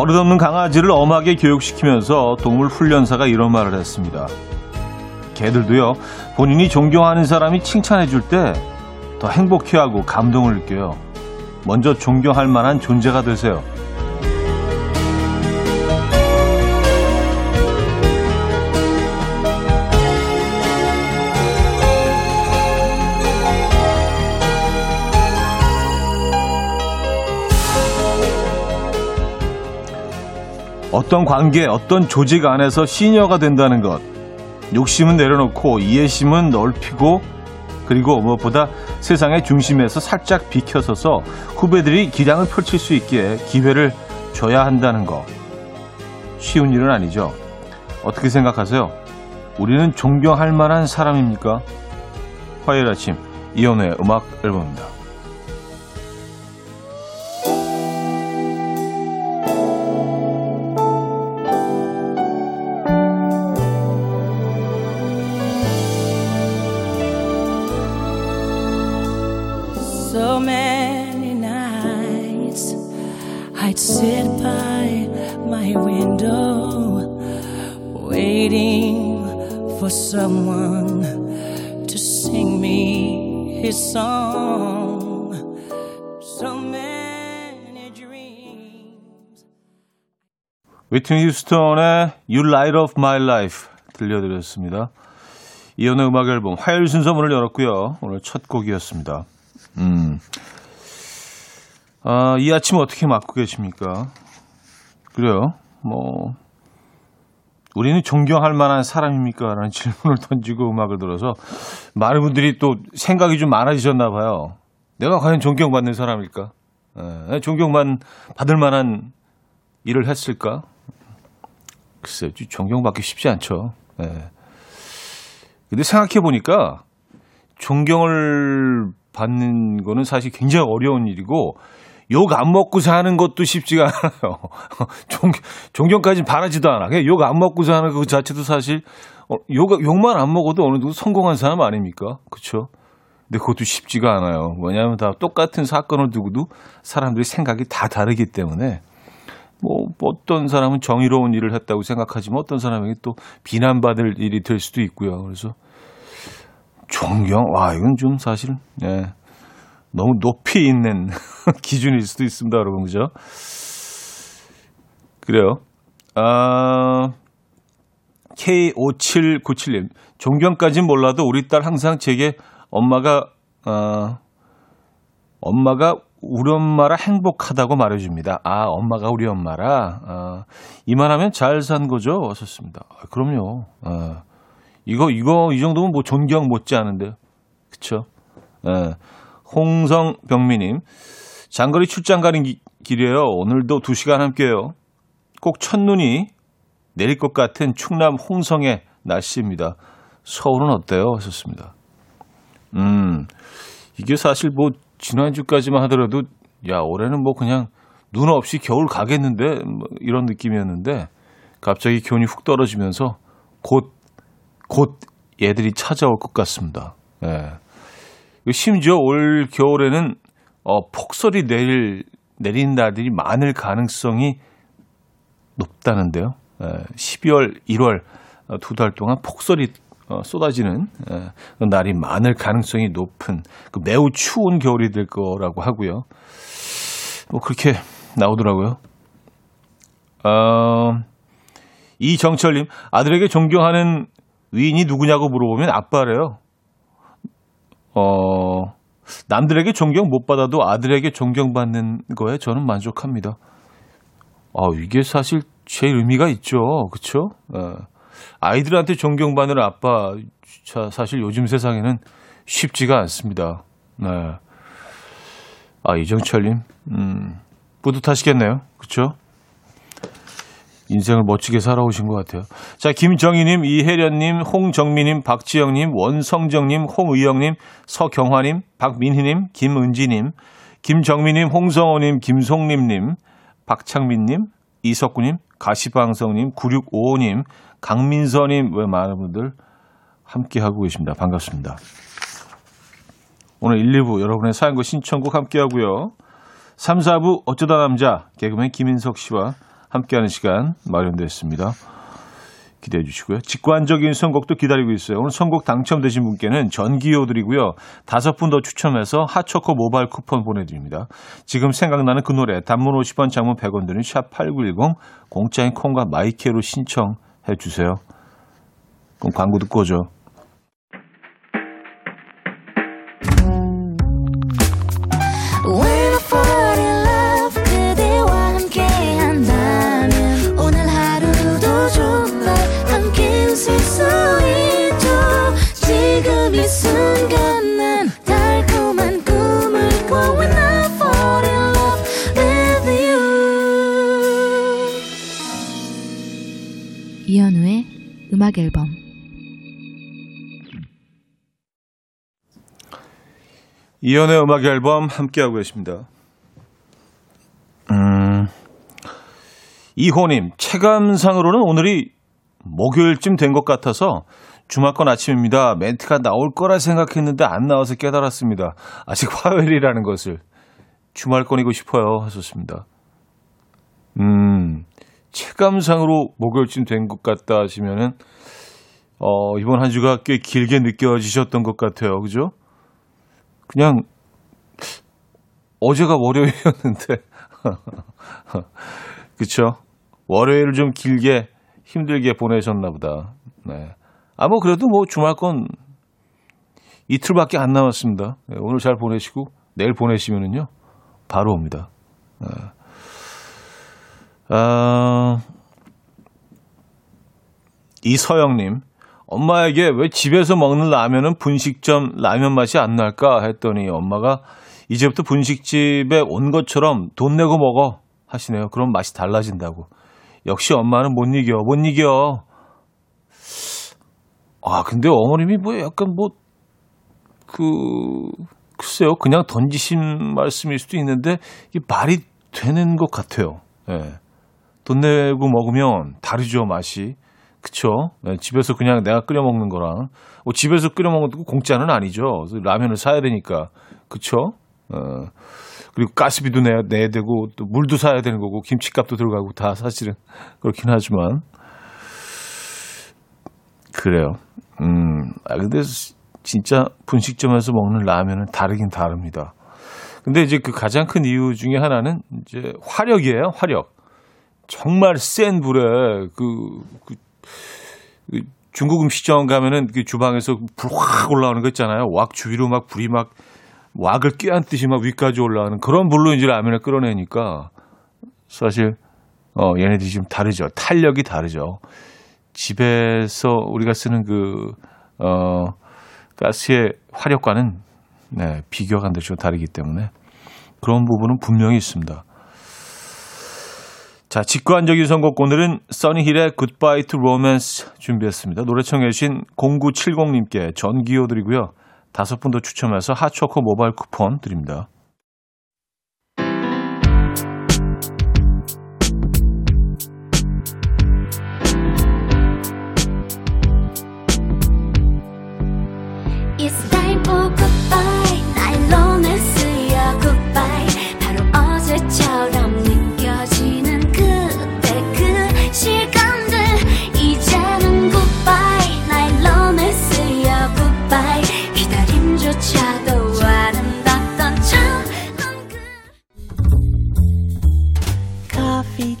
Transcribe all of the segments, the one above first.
버릇없는 강아지를 엄하게 교육시키면서 동물 훈련사가 이런 말을 했습니다. 개들도요, 본인이 존경하는 사람이 칭찬해줄 때 더 행복해하고 감동을 느껴요. 먼저 존경할 만한 존재가 되세요. 어떤 관계, 어떤 조직 안에서 시니어가 된다는 것. 욕심은 내려놓고 이해심은 넓히고 그리고 무엇보다 세상의 중심에서 살짝 비켜서서 후배들이 기량을 펼칠 수 있게 기회를 줘야 한다는 것. 쉬운 일은 아니죠. 어떻게 생각하세요? 우리는 존경할 만한 사람입니까? 화요일 아침 이연우의 음악 앨범입니다. Someone to sing me his song. So many dreams. 위트니 휴스턴의 You Light Up My Life 들려드렸습니다. 이연의 음악 앨범 화요일 순서 문을 열었고요. 오늘 첫 곡이었습니다. 음. 아, 이 아침 어떻게 맞고 계십니까? 그래요. 뭐 우리는 존경할 만한 사람입니까? 라는 질문을 던지고 음악을 들어서 많은 분들이 또 생각이 좀 많아지셨나 봐요. 내가 과연 존경받는 사람일까? 에, 존경만 받을 만한 일을 했을까? 글쎄, 존경받기 쉽지 않죠. 예. 근데 생각해 보니까 존경을 받는 거는 사실 굉장히 어려운 일이고 욕 안 먹고 사는 것도 쉽지가 않아요. 존, 존경까지 바라지도 않아. 욕 안 먹고 사는 그 자체도 사실 어, 욕, 욕만 안 먹어도 어느 정도 성공한 사람 아닙니까? 그렇죠? 근데 그것도 쉽지가 않아요. 뭐냐면 다 똑같은 사건을 두고도 사람들이 생각이 다 다르기 때문에 뭐 어떤 사람은 정의로운 일을 했다고 생각하지만 어떤 사람에게 또 비난받을 일이 될 수도 있고요. 그래서 존경 와 이건 좀 사실 예. 너무 높이 있는 기준일 수도 있습니다, 여러분 그죠? 그래요. 아 K5797님 존경까진 몰라도 우리 딸 항상 제게 엄마가 아 엄마가 우리 엄마라 행복하다고 말해줍니다. 아, 엄마가 우리 엄마라. 아, 이만하면 잘 산 거죠? 하셨습니다. 아, 그럼요. 아, 이거, 이거, 이 정도면 뭐 존경 못지 않은데요. 그쵸? 예. 홍성병미님, 장거리 출장 가는 기, 길이에요. 오늘도 두 시간 함께해요. 꼭 첫눈이 내릴 것 같은 충남 홍성의 날씨입니다. 서울은 어때요? 하셨습니다. 음, 이게 사실 뭐 지난주까지만 하더라도 야 올해는 뭐 그냥 눈 없이 겨울 가겠는데 뭐 이런 느낌이었는데 갑자기 기온이 훅 떨어지면서 곧 곧 얘들이 찾아올 것 같습니다. 예. 심지어 올 겨울에는 어, 폭설이 내릴 내린 날들이 많을 가능성이 높다는데요. 예. 12월, 1월 어, 두달 동안 폭설이 어, 쏟아지는 에, 날이 많을 가능성이 높은 그 매우 추운 겨울이 될 거라고 하고요. 뭐 그렇게 나오더라고요. 어, 이정철님 아들에게 존경하는 위인이 누구냐고 물어보면 아빠래요. 어, 남들에게 존경 못 받아도 아들에게 존경받는 거에 저는 만족합니다. 아, 이게 사실 제일 의미가 있죠. 그쵸? 어. 아이들한테 존경받는 아빠, 자, 사실 요즘 세상에는 쉽지가 않습니다. 네. 아, 이정철님, 음, 뿌듯하시겠네요. 그쵸? 인생을 멋지게 살아오신 것 같아요. 자, 김정희님, 이혜련님, 홍정미님, 박지영님, 원성정님, 홍의영님, 서경화님, 박민희님, 김은지님, 김정미님, 홍성호님, 김송림님, 박창민님, 이석구님, 가시방성님, 9655님, 강민서님, 왜 많은 분들 함께하고 계십니다. 반갑습니다. 오늘 1, 2부 여러분의 사연과 신청곡 함께하고요. 3, 4부 어쩌다 남자 개그맨 김인석 씨와 함께하는 시간 마련됐습니다. 기대해 주시고요. 직관적인 선곡도 기다리고 있어요. 오늘 선곡 당첨되신 분께는 전기요 드리고요. 다섯 분 더 추첨해서 핫초코 모바일 쿠폰 보내드립니다. 지금 생각나는 그 노래 단문 50원 장문 100원 드는 샵8910 공짜인 콩과 마이케로 신청해 주세요. 그럼 광고 듣고 오죠. 음악 앨범 이연의 음악 앨범 함께하고 계십니다. 음, 이호님, 체감상으로는 오늘이 목요일쯤 된 것 같아서 주말권 아침입니다. 멘트가 나올 거라 생각했는데 안 나와서 깨달았습니다. 아직 화요일이라는 것을 주말권이고 싶어요. 하셨습니다. 음, 체감상으로 목요일쯤 된 것 같다 하시면은, 어, 이번 한 주가 꽤 길게 느껴지셨던 것 같아요. 그죠? 그냥 어제가 월요일이었는데 그쵸 월요일을 좀 길게 힘들게 보내셨나 보다 네. 아 뭐 그래도 뭐 주말권 이틀밖에 안 남았습니다 네, 오늘 잘 보내시고 내일 보내시면은요 바로 옵니다 네. 아, 이서영님 엄마에게 왜 집에서 먹는 라면은 분식점 라면 맛이 안 날까 했더니 엄마가 이제부터 분식집에 온 것처럼 돈 내고 먹어 하시네요. 그럼 맛이 달라진다고. 역시 엄마는 못 이겨, 못 이겨. 아, 근데 어머님이 뭐 약간 뭐, 그, 글쎄요. 그냥 던지신 말씀일 수도 있는데, 이게 말이 되는 것 같아요. 예. 돈 내고 먹으면 다르죠, 맛이. 그쵸? 네, 집에서 그냥 내가 끓여 먹는 거랑 뭐 집에서 끓여 먹는 거 공짜는 아니죠. 라면을 사야 되니까 그쵸? 어, 그리고 가스비도 내야, 내야 되고 또 물도 사야 되는 거고 김치값도 들어가고 다 사실은 그렇긴 하지만 그래요. 음, 아 근데 진짜 분식점에서 먹는 라면은 다르긴 다릅니다. 근데 이제 그 가장 큰 이유 중에 하나는 이제 화력이에요. 화력. 정말 센 불에 그, 그 그 중국 음식점 가면은 그 주방에서 불 확 올라오는 거 있잖아요. 왁 주위로 막 불이 막 왁을 껴안듯이 막 위까지 올라오는 그런 불로 이제 라면을 끓여내니까 사실 어 얘네들이 좀 다르죠. 탄력이 다르죠. 집에서 우리가 쓰는 그어 가스의 화력과는 네, 비교가 안 되죠. 다르기 때문에 그런 부분은 분명히 있습니다. 자, 직관적인 선곡 오늘은 써니힐의 Goodbye to Romance 준비했습니다. 노래 청해 주신 0970님께 전기호 드리고요. 다섯 분 더 추첨해서 핫초코 모바일 쿠폰 드립니다.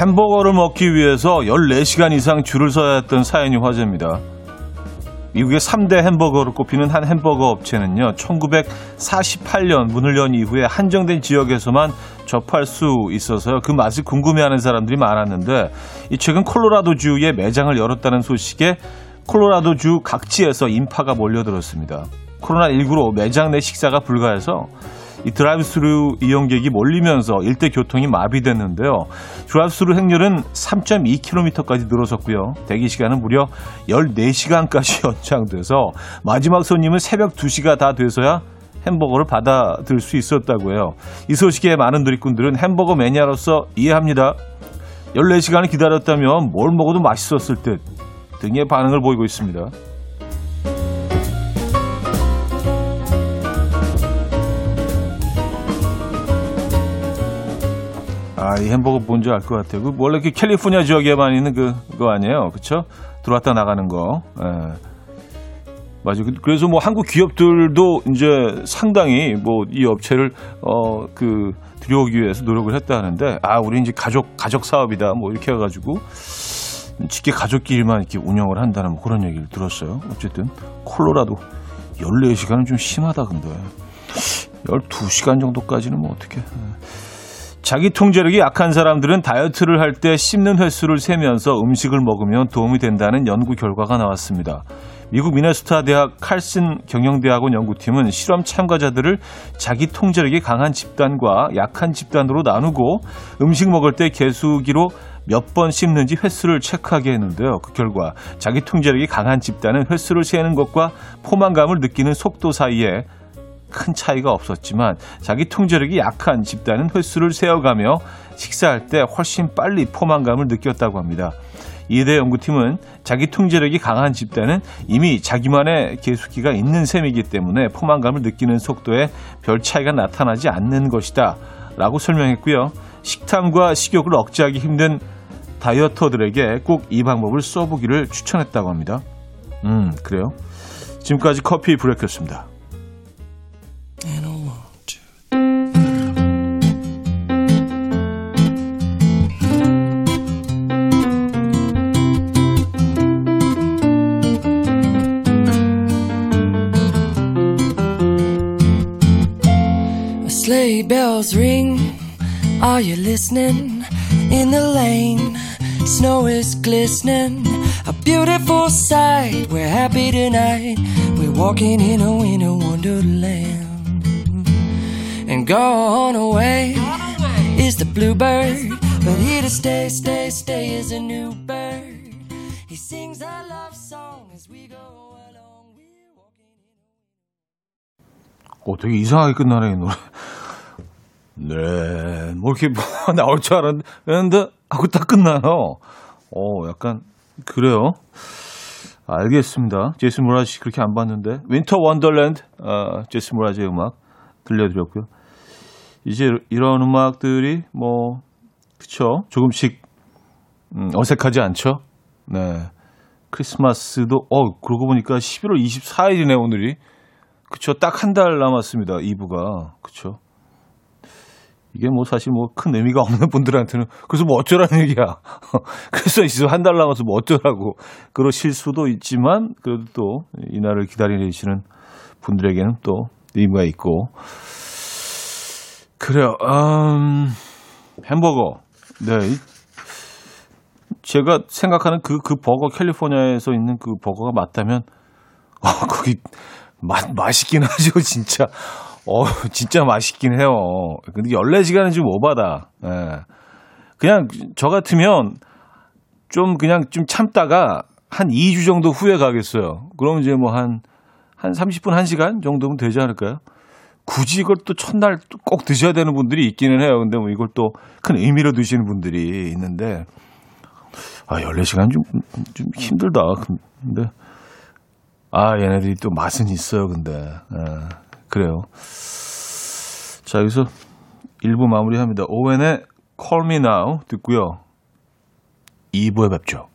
햄버거를 먹기 위해서 14시간 이상 줄을 서야 했던 사연이 화제입니다. 미국의 3대 햄버거로 꼽히는 한 햄버거 업체는요, 1948년 문을 연 이후에 한정된 지역에서만 접할 수 있어서요, 그 맛을 궁금해하는 사람들이 많았는데, 이 최근 콜로라도주에 매장을 열었다는 소식에 콜로라도주 각지에서 인파가 몰려들었습니다. 코로나19로 매장 내 식사가 불가해서 이 드라이브스루 이용객이 몰리면서 일대 교통이 마비됐는데요. 드라이브스루 행렬은 3.2km까지 늘어섰고요. 대기 시간은 무려 14시간까지 연장돼서 마지막 손님은 새벽 2시가 다 돼서야 햄버거를 받아들 수 있었다고 해요. 이 소식에 많은 누리꾼들은 햄버거 매니아로서 이해합니다. 14시간을 기다렸다면 뭘 먹어도 맛있었을 듯 등의 반응을 보이고 있습니다. 아, 이 햄버거 뭔지 알 것 같아요. 그 원래 그 캘리포니아 지역에만 있는 그, 그거 아니에요. 그쵸? 들어왔다 나가는 거. 예. 맞아요. 그- 그래서 뭐 한국 기업들도 이제 상당히 뭐 이 업체를 어 그 들여오기 위해서 노력을 했다 하는데 아 우리 이제 가족 가족 사업이다 뭐 이렇게 해가지고 직계 가족끼리만 이렇게 운영을 한다는 뭐 그런 얘기를 들었어요. 어쨌든 콜로라도 14시간은 좀 심하다 근데 12시간 정도까지는 뭐 어떻게 자기 통제력이 약한 사람들은 다이어트를 할 때 씹는 횟수를 세면서 음식을 먹으면 도움이 된다는 연구 결과가 나왔습니다. 미국 미네소타 대학 칼슨 경영대학원 연구팀은 실험 참가자들을 자기 통제력이 강한 집단과 약한 집단으로 나누고 음식 먹을 때 개수기로 몇 번 씹는지 횟수를 체크하게 했는데요. 그 결과 자기 통제력이 강한 집단은 횟수를 세는 것과 포만감을 느끼는 속도 사이에 큰 차이가 없었지만 자기 통제력이 약한 집단은 횟수를 세어가며 식사할 때 훨씬 빨리 포만감을 느꼈다고 합니다. 이대 연구팀은 자기 통제력이 강한 집단은 이미 자기만의 계수기가 있는 셈이기 때문에 포만감을 느끼는 속도에 별 차이가 나타나지 않는 것이다 라고 설명했고요. 식탐과 식욕을 억제하기 힘든 다이어터들에게 꼭 이 방법을 써보기를 추천했다고 합니다. 음, 그래요? 지금까지 커피 브레이크였습니다. Sleigh bells ring. Are you listening? In the lane, snow is glistening. A beautiful sight. We're happy tonight. We're walking in a winter wonderland. And gone away is the bluebird. But here to stay, stay, stay is a new bird. He sings a love song as we go along. We're walking in 어, 되게 이상하게 끝나네, 이 노래. 네, 뭐 이렇게 뭐 나올 줄 알았는데, 하고 딱 끝나요. 어, 약간, 그래요. 알겠습니다. 제이슨 므라즈 그렇게 안 봤는데. Winter Wonderland, 어, 제이슨 므라즈의 음악 들려드렸고요. 이제 이런 음악들이 뭐, 그쵸. 조금씩, 음, 어색하지 않죠? 네. 크리스마스도, 어, 그러고 보니까 11월 24일이네, 오늘이. 그쵸. 딱 한 달 남았습니다. 2부가. 그쵸. 이게 뭐 사실 뭐 큰 의미가 없는 분들한테는 그래서 뭐 어쩌라는 얘기야. 그래서 이제 한 달 남아서 뭐 어쩌라고 그러실 수도 있지만 그래도 또 이날을 기다리시는 분들에게는 또 의미가 있고 그래요. 음, 햄버거. 네. 이- 제가 생각하는 그, 그 버거 캘리포니아에서 있는 그 버거가 맞다면 어, 거기 맛, 맛있긴 하죠, 진짜. 어, 진짜 맛있긴 해요. 근데 14시간은 좀 오바다. 예. 그냥 저 같으면 좀 그냥 좀 참다가 한 2주 정도 후에 가겠어요. 그럼 이제 뭐 한, 한 30분, 1시간 정도면 되지 않을까요? 굳이 이걸 또 첫날 꼭 드셔야 되는 분들이 있기는 해요. 근데 뭐 이걸 또 큰 의미로 드시는 분들이 있는데, 아, 14시간 좀, 좀 힘들다. 근데, 아, 얘네들이 또 맛은 있어요, 근데. 예, 그래요. 자, 여기서 1부 마무리합니다. 오웬의 Call Me Now 듣고요. 2부에 뵙죠.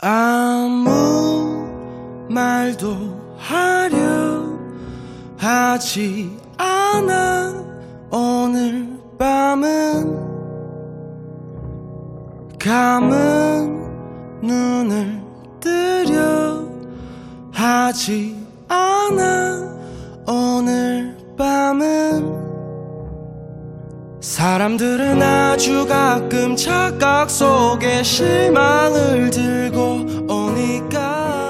아무 말도 하려 하지 않아 오늘 밤은 감은 눈을 뜨려 하지 않아 오늘 밤은 사람들은 아주 가끔 착각 속에 실망을 들고 오니까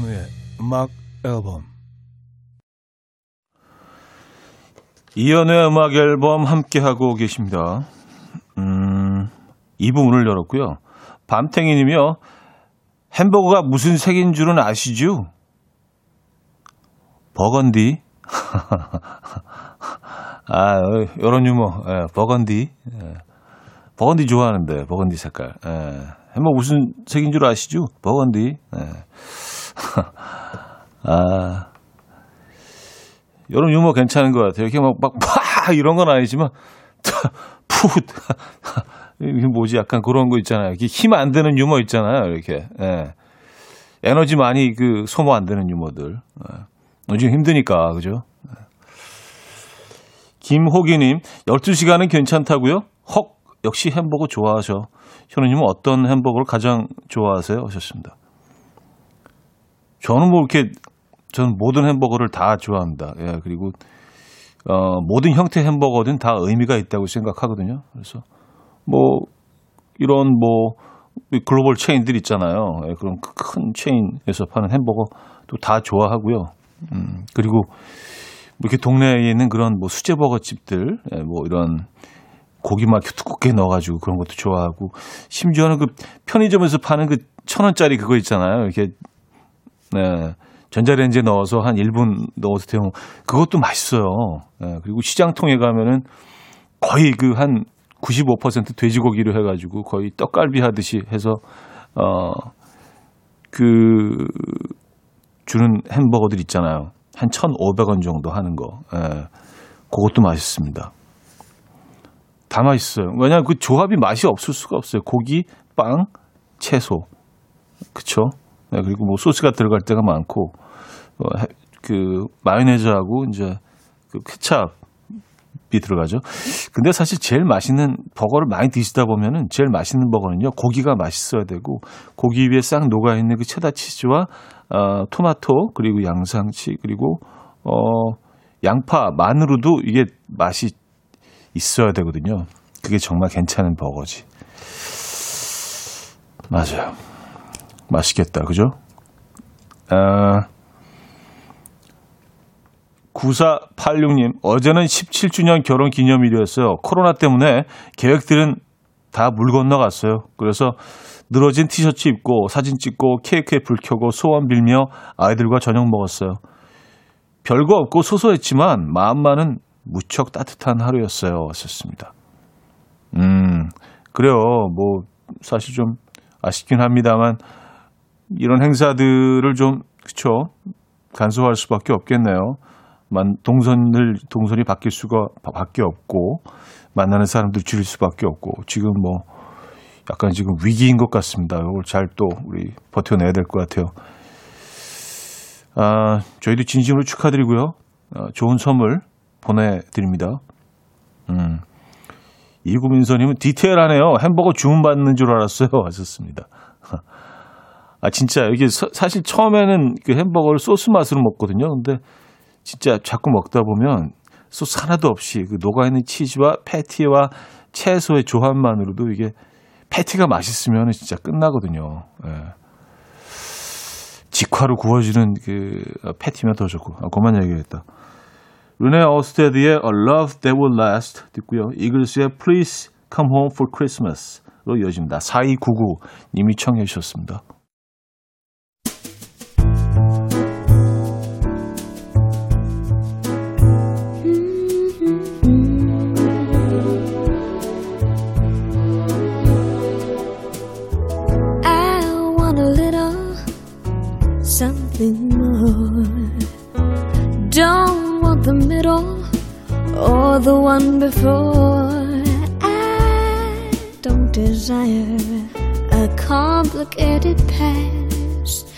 이현우의 음악 앨범 이현우의 음악 앨범 함께하고 계십니다. 음, 이 부분을 열었고요. 밤탱이 님이요. 햄버거가 무슨 색인 줄은 아시죠? 버건디. 아, 요런 유머. 예, 버건디. 예. 버건디 좋아하는데, 버건디 색깔. 예. 햄버거 무슨 색인 줄 아시죠? 버건디. 예. 아. 이런 유머 괜찮은 것 같아요. 이렇게 막, 막, 파! 이런 건 아니지만, 푸! 이게 뭐지? 약간 그런 거 있잖아요. 이렇게 힘안 드는 유머 있잖아요. 이렇게. 예. 에너지 많이 그 소모 안 되는 유머들. 예. 요즘 힘드니까, 그죠? 예. 김호기님, 12시간은 괜찮다고요? 헉! 역시 햄버거 좋아하셔. 현우님은 어떤 햄버거를 가장 좋아하세요? 하셨습니다. 저는 뭐 이렇게 저는 모든 햄버거를 다 좋아합니다. 예, 그리고 어, 모든 형태 햄버거든 다 의미가 있다고 생각하거든요. 그래서 뭐 이런 뭐 글로벌 체인들 있잖아요. 예, 그런 큰 체인에서 파는 햄버거도 다 좋아하고요. 음, 그리고 뭐 이렇게 동네에 있는 그런 뭐 수제버거 집들, 예, 뭐 이런 고기 막 두껍게 넣어가지고 그런 것도 좋아하고 심지어는 그 편의점에서 파는 그 천 원짜리 그거 있잖아요. 이렇게 네. 전자레인지에 넣어서 한 1분 넣어서 데워 그것도 맛있어요. 예, 그리고 시장통에 가면은 거의 그 한 95% 돼지고기로 해가지고 거의 떡갈비 하듯이 해서 어 그 주는 햄버거들 있잖아요. 한 1,500원 정도 하는 거. 예, 그것도 맛있습니다. 다 맛있어요. 왜냐하면 그 조합이 맛이 없을 수가 없어요. 고기, 빵, 채소. 그쵸? 네, 그리고 뭐 소스가 들어갈 때가 많고 어, 해- 그 마요네즈하고 이제 그 케찹이 들어가죠. 근데 사실 제일 맛있는 버거를 많이 드시다 보면은 제일 맛있는 버거는요 고기가 맛있어야 되고 고기 위에 싹 녹아 있는 그 체다 치즈와 어, 토마토 그리고 양상치 그리고 어 양파 마늘로도 이게 맛이 있어야 되거든요. 그게 정말 괜찮은 버거지. 맞아요. 맛있겠다. 그죠? 아, 9486님, 어제는 17주년 결혼 기념일이었어요. 코로나 때문에 계획들은 다 물 건너갔어요. 그래서 늘어진 티셔츠 입고 사진 찍고 케이크에 불 켜고 소원 빌며 아이들과 저녁 먹었어요. 별거 없고 소소했지만 마음만은 무척 따뜻한 하루였어요. 왔었습니다. 음, 그래요. 뭐, 사실 좀 아쉽긴 합니다만, 이런 행사들을 좀, 그쵸. 간소화할 수밖에 없겠네요. 만, 동선을, 동선이 바뀔 수가, 바- 밖에 없고, 만나는 사람들 줄일 수밖에 없고, 지금 뭐, 약간 지금 위기인 것 같습니다. 이걸 잘 또 우리 버텨내야 될 것 같아요. 아, 저희도 진심으로 축하드리고요. 어, 좋은 선물 보내드립니다. 음. 이구민서님은 디테일하네요. 햄버거 주문받는 줄 알았어요. 하셨습니다. 아, 진짜, 이게 서- 사실 처음에는 그 햄버거를 소스 맛으로 먹거든요. 근데 진짜 자꾸 먹다 보면 소스 하나도 없이 그 녹아 있는 치즈와 패티와 채소의 조합만으로도 이게 패티가 맛있으면 진짜 끝나거든요. 예. 직화로 구워지는 그 패티면 더 좋고. 아, 그만 얘기했다. 르네 어스테드의 A Love That Will Last 듣고요. 이글스의 Please Come Home for Christmas로 이어집니다. 4299 님이 청해 주셨습니다. Something more. Don't want the middle or the one before. I don't desire a complicated past.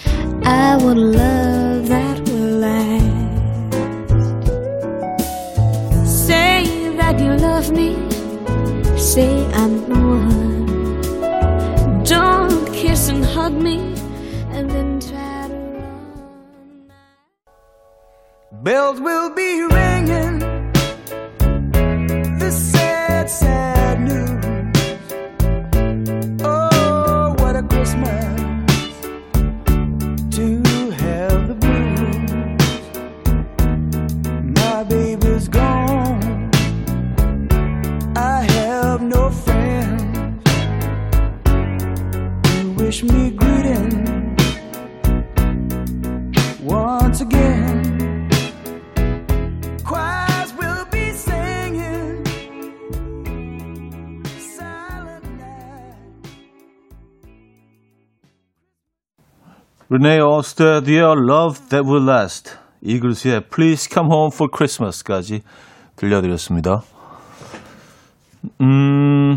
I want love that will last. Say that you love me, say I'm the one. Don't kiss and hug me, Bells will be 르네 어스테드의 Love That Will Last, 이글스의 Please Come Home for Christmas까지 들려드렸습니다. 음,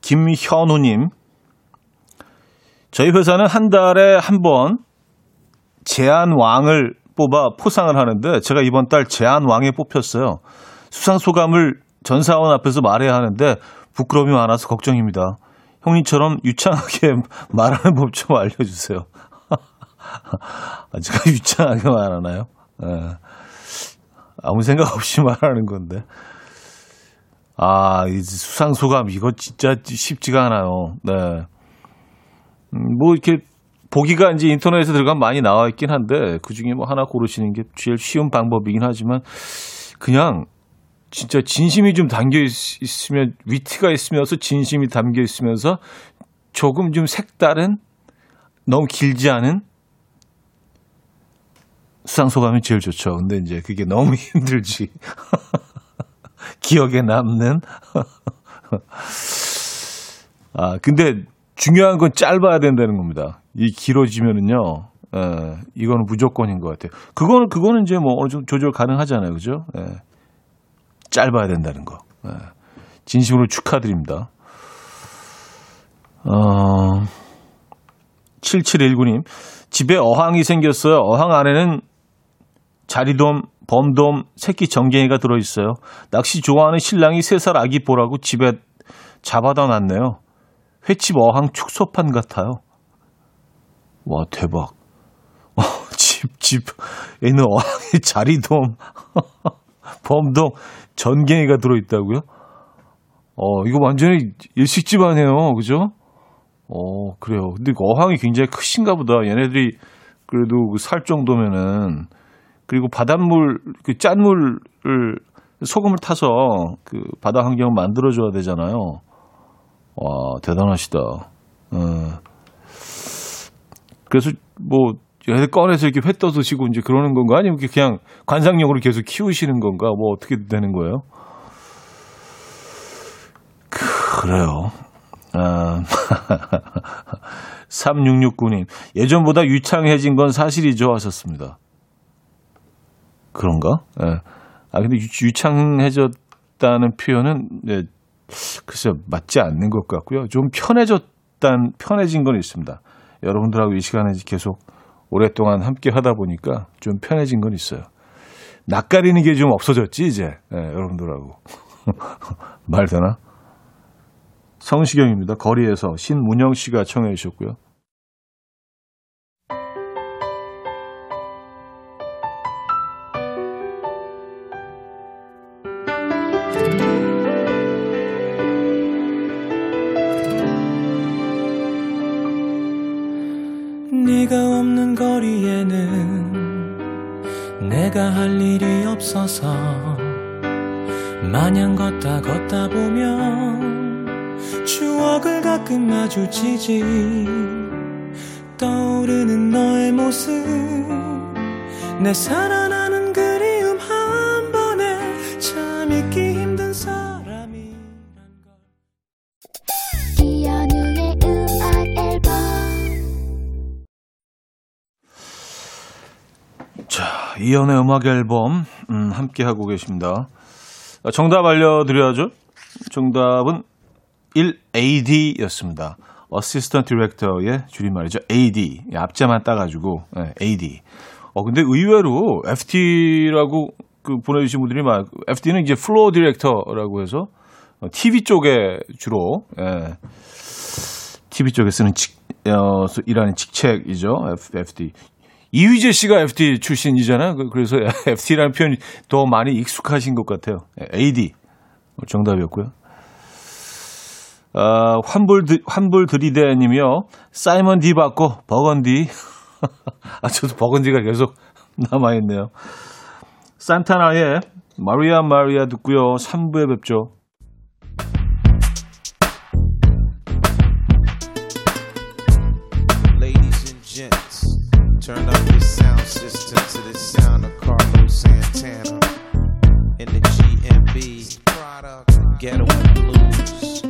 김현우님, 저희 회사는 한 달에 한 번 제안왕을 뽑아 포상을 하는데 제가 이번 달 제안왕에 뽑혔어요. 수상 소감을 전 사원 앞에서 말해야 하는데 부끄러움이 많아서 걱정입니다. 형님처럼 유창하게 말하는 법 좀 알려주세요. 아, 제가 유창하게 말하나요? 예. 아무 생각 없이 말하는 건데. 아, 이 수상 소감 이거 진짜 쉽지가 않아요. 네. 음, 뭐 이렇게 보기가 이제 인터넷에 들어가면 많이 나와 있긴 한데 그 중에 뭐 하나 고르시는 게 제일 쉬운 방법이긴 하지만 그냥 진짜 진심이 좀 담겨 있- 있으면 위트가 있으면서 진심이 담겨 있으면서 조금 좀 색다른 너무 길지 않은 수상 소감이 제일 좋죠. 근데 이제 그게 너무 힘들지. 기억에 남는. 아, 근데 중요한 건 짧아야 된다는 겁니다. 이 길어지면은요, 에, 이거는 무조건인 것 같아요. 그거는, 그거는 이제 뭐 어느 정도 조절 가능하잖아요. 그죠? 예. 짧아야 된다는 거. 예. 진심으로 축하드립니다. 어, 7719님, 집에 어항이 생겼어요. 어항 안에는 자리돔, 범돔, 새끼 정갱이가 들어있어요. 낚시 좋아하는 신랑이 세살 아기 보라고 집에 잡아다 놨네요. 횟집 어항 축소판 같아요. 와, 대박. 어, 집, 집에 있는 어항에 자리돔, 범돔, 전갱이가 들어있다고요? 어, 이거 완전히 일식집 아니에요. 그죠? 어, 그래요. 근데 그 어항이 굉장히 크신가 보다. 얘네들이 그래도 그살 정도면은 그리고 바닷물, 그 짠물을 소금을 타서 그 바다 환경을 만들어줘야 되잖아요. 와, 대단하시다. 어. 그래서 뭐, 꺼내서 이렇게 회 떠 드시고 이제 그러는 건가? 아니면 그냥 관상용으로 계속 키우시는 건가? 뭐 어떻게 되는 거예요? 그래요. 아, 3669님, 예전보다 유창해진 건 사실이죠 하셨습니다. 그런가? 예. 아, 근데 유, 유창해졌다는 표현은, 예, 글쎄요, 맞지 않는 것 같고요. 좀 편해졌단, 편해진 건 있습니다. 여러분들하고 이 시간에 계속 오랫동안 함께 하다 보니까 좀 편해진 건 있어요. 낯가리는 게 좀 없어졌지, 이제. 예, 여러분들하고. 말 되나? 성시경입니다. 거리에서 신문영 씨가 청해 주셨고요. 음악 앨범 음, 함께 하고 계십니다. 아, 정답 알려드려야죠. 정답은 1AD였습니다. assistant director의 줄임말이죠. AD. 앞자만 따가지고 예, AD. 어 근데 의외로 FD라고 그 보내주신 분들이 많아요. FD는 이제 floor director라고 해서 어, TV 쪽에 주로 예, TV 쪽에 쓰는 직, 어, 일하는 직책이죠. F, FD. 이휘재 씨가 FD 출신이잖아요. 그- 그래서 FD라는 표현이 더 많이 익숙하신 것 같아요. 예, AD 정답이었고요. 아, 환불, 드- 환불 들이대님이요. 사이먼 디 받고 버건디. 아, 저도 버건디가 계속 남아 있네요. 산타나의 마리아 마리아 듣고요. 3부에 뵙죠. Sound system to the sound of Carlos Santana. In the GMB product Ghetto Blues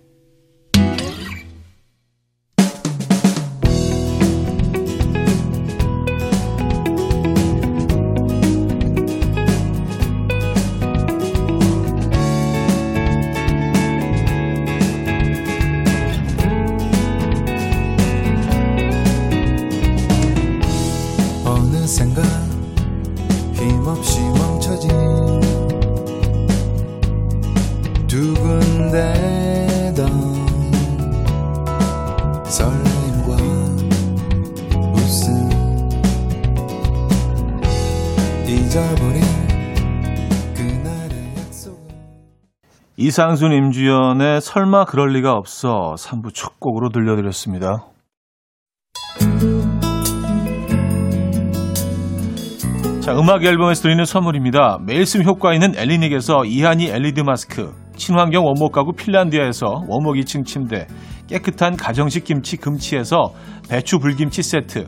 이상순 임주연의 설마 그럴 리가 없어 3부 첫 곡으로 들려드렸습니다. 자, 음악 앨범에서 드리는 선물입니다. 매일 쓰 효과 있는 엘리닉에서 이하니 LED 마스크, 친환경 원목 가구 핀란디아에서 원목 2층 침대, 깨끗한 가정식 김치 금치에서 배추 불김치 세트,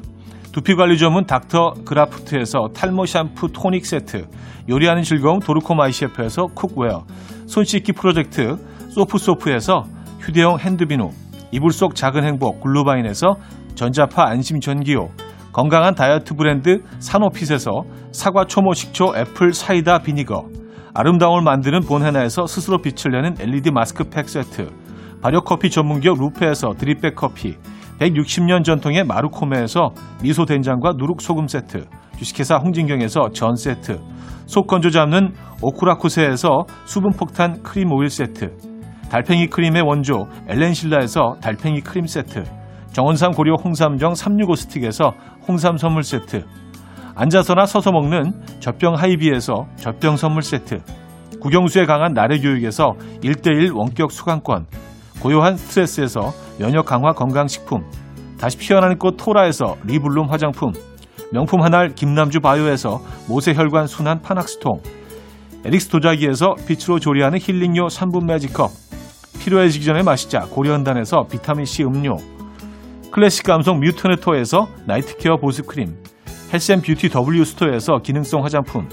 두피관리 전문 닥터 그라프트에서 탈모 샴푸 토닉 세트, 요리하는 즐거움 도르코 마이셰프에서 cookware, 손 씻기 프로젝트 소프소프에서 휴대용 핸드비누, 이불 속 작은 행복 글루바인에서 전자파 안심 전기요, 건강한 다이어트 브랜드 사노핏에서 사과 초모 식초 apple cider vinegar, 아름다움을 만드는 본헤나에서 스스로 빛을 내는 LED 마스크팩 세트, 발효 커피 전문기업 루페에서 드립백 커피, 160년 전통의 마루코메에서 미소 된장과 누룩 소금 세트, 주식회사 홍진경에서 전 세트, 속 건조 잡는 오쿠라쿠세에서 수분 폭탄 크림 오일 세트, 달팽이 크림의 원조 엘렌실라에서 달팽이 크림 세트, 정원삼 고려 홍삼정 365 스틱에서 홍삼 선물 세트, 앉아서나 서서 먹는 젖병 하이비에서 젖병 선물 세트, 국영수에 강한 나래 교육에서 1대1 원격 수강권, 고요한 스트레스에서 면역 강화 건강식품, 다시 피어나는 꽃 토라에서 리블룸 화장품, 명품 한알 김남주 바이오에서 모세혈관 순환 파낙스통, 에릭스 도자기에서 빛으로 조리하는 힐링요 3분 매직컵, 필요해지기 전에 마시자 고려은단에서 비타민C 음료, 클래식 감성 뮤트네토에서 night care 보습크림, 헬샘 뷰티 W 스토어에서 기능성 화장품,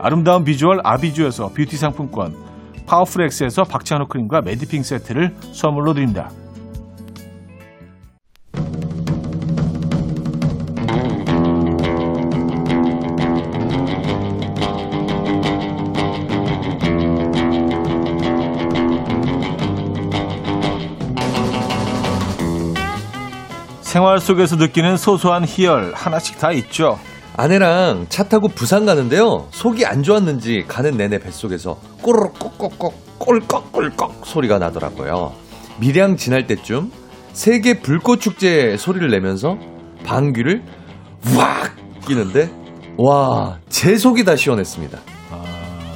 아름다운 비주얼 아비주에서 뷰티 상품권, 파워풀엑스에서 박찬호 크림과 매디핑 세트를 선물로 드립니다. 생활 속에서 느끼는 소소한 희열 하나씩 다 있죠. 아내랑 차 타고 부산 가는데요. 속이 안 좋았는지 가는 내내 뱃속에서 꼬르륵 꺽꺽꺽 꼴꺽꼴꺽 소리가 나더라고요. 밀양 지날 때쯤 세계 불꽃 축제 소리를 내면서 방귀를 확 끼는데 와, 제 속이 다 시원했습니다. 아,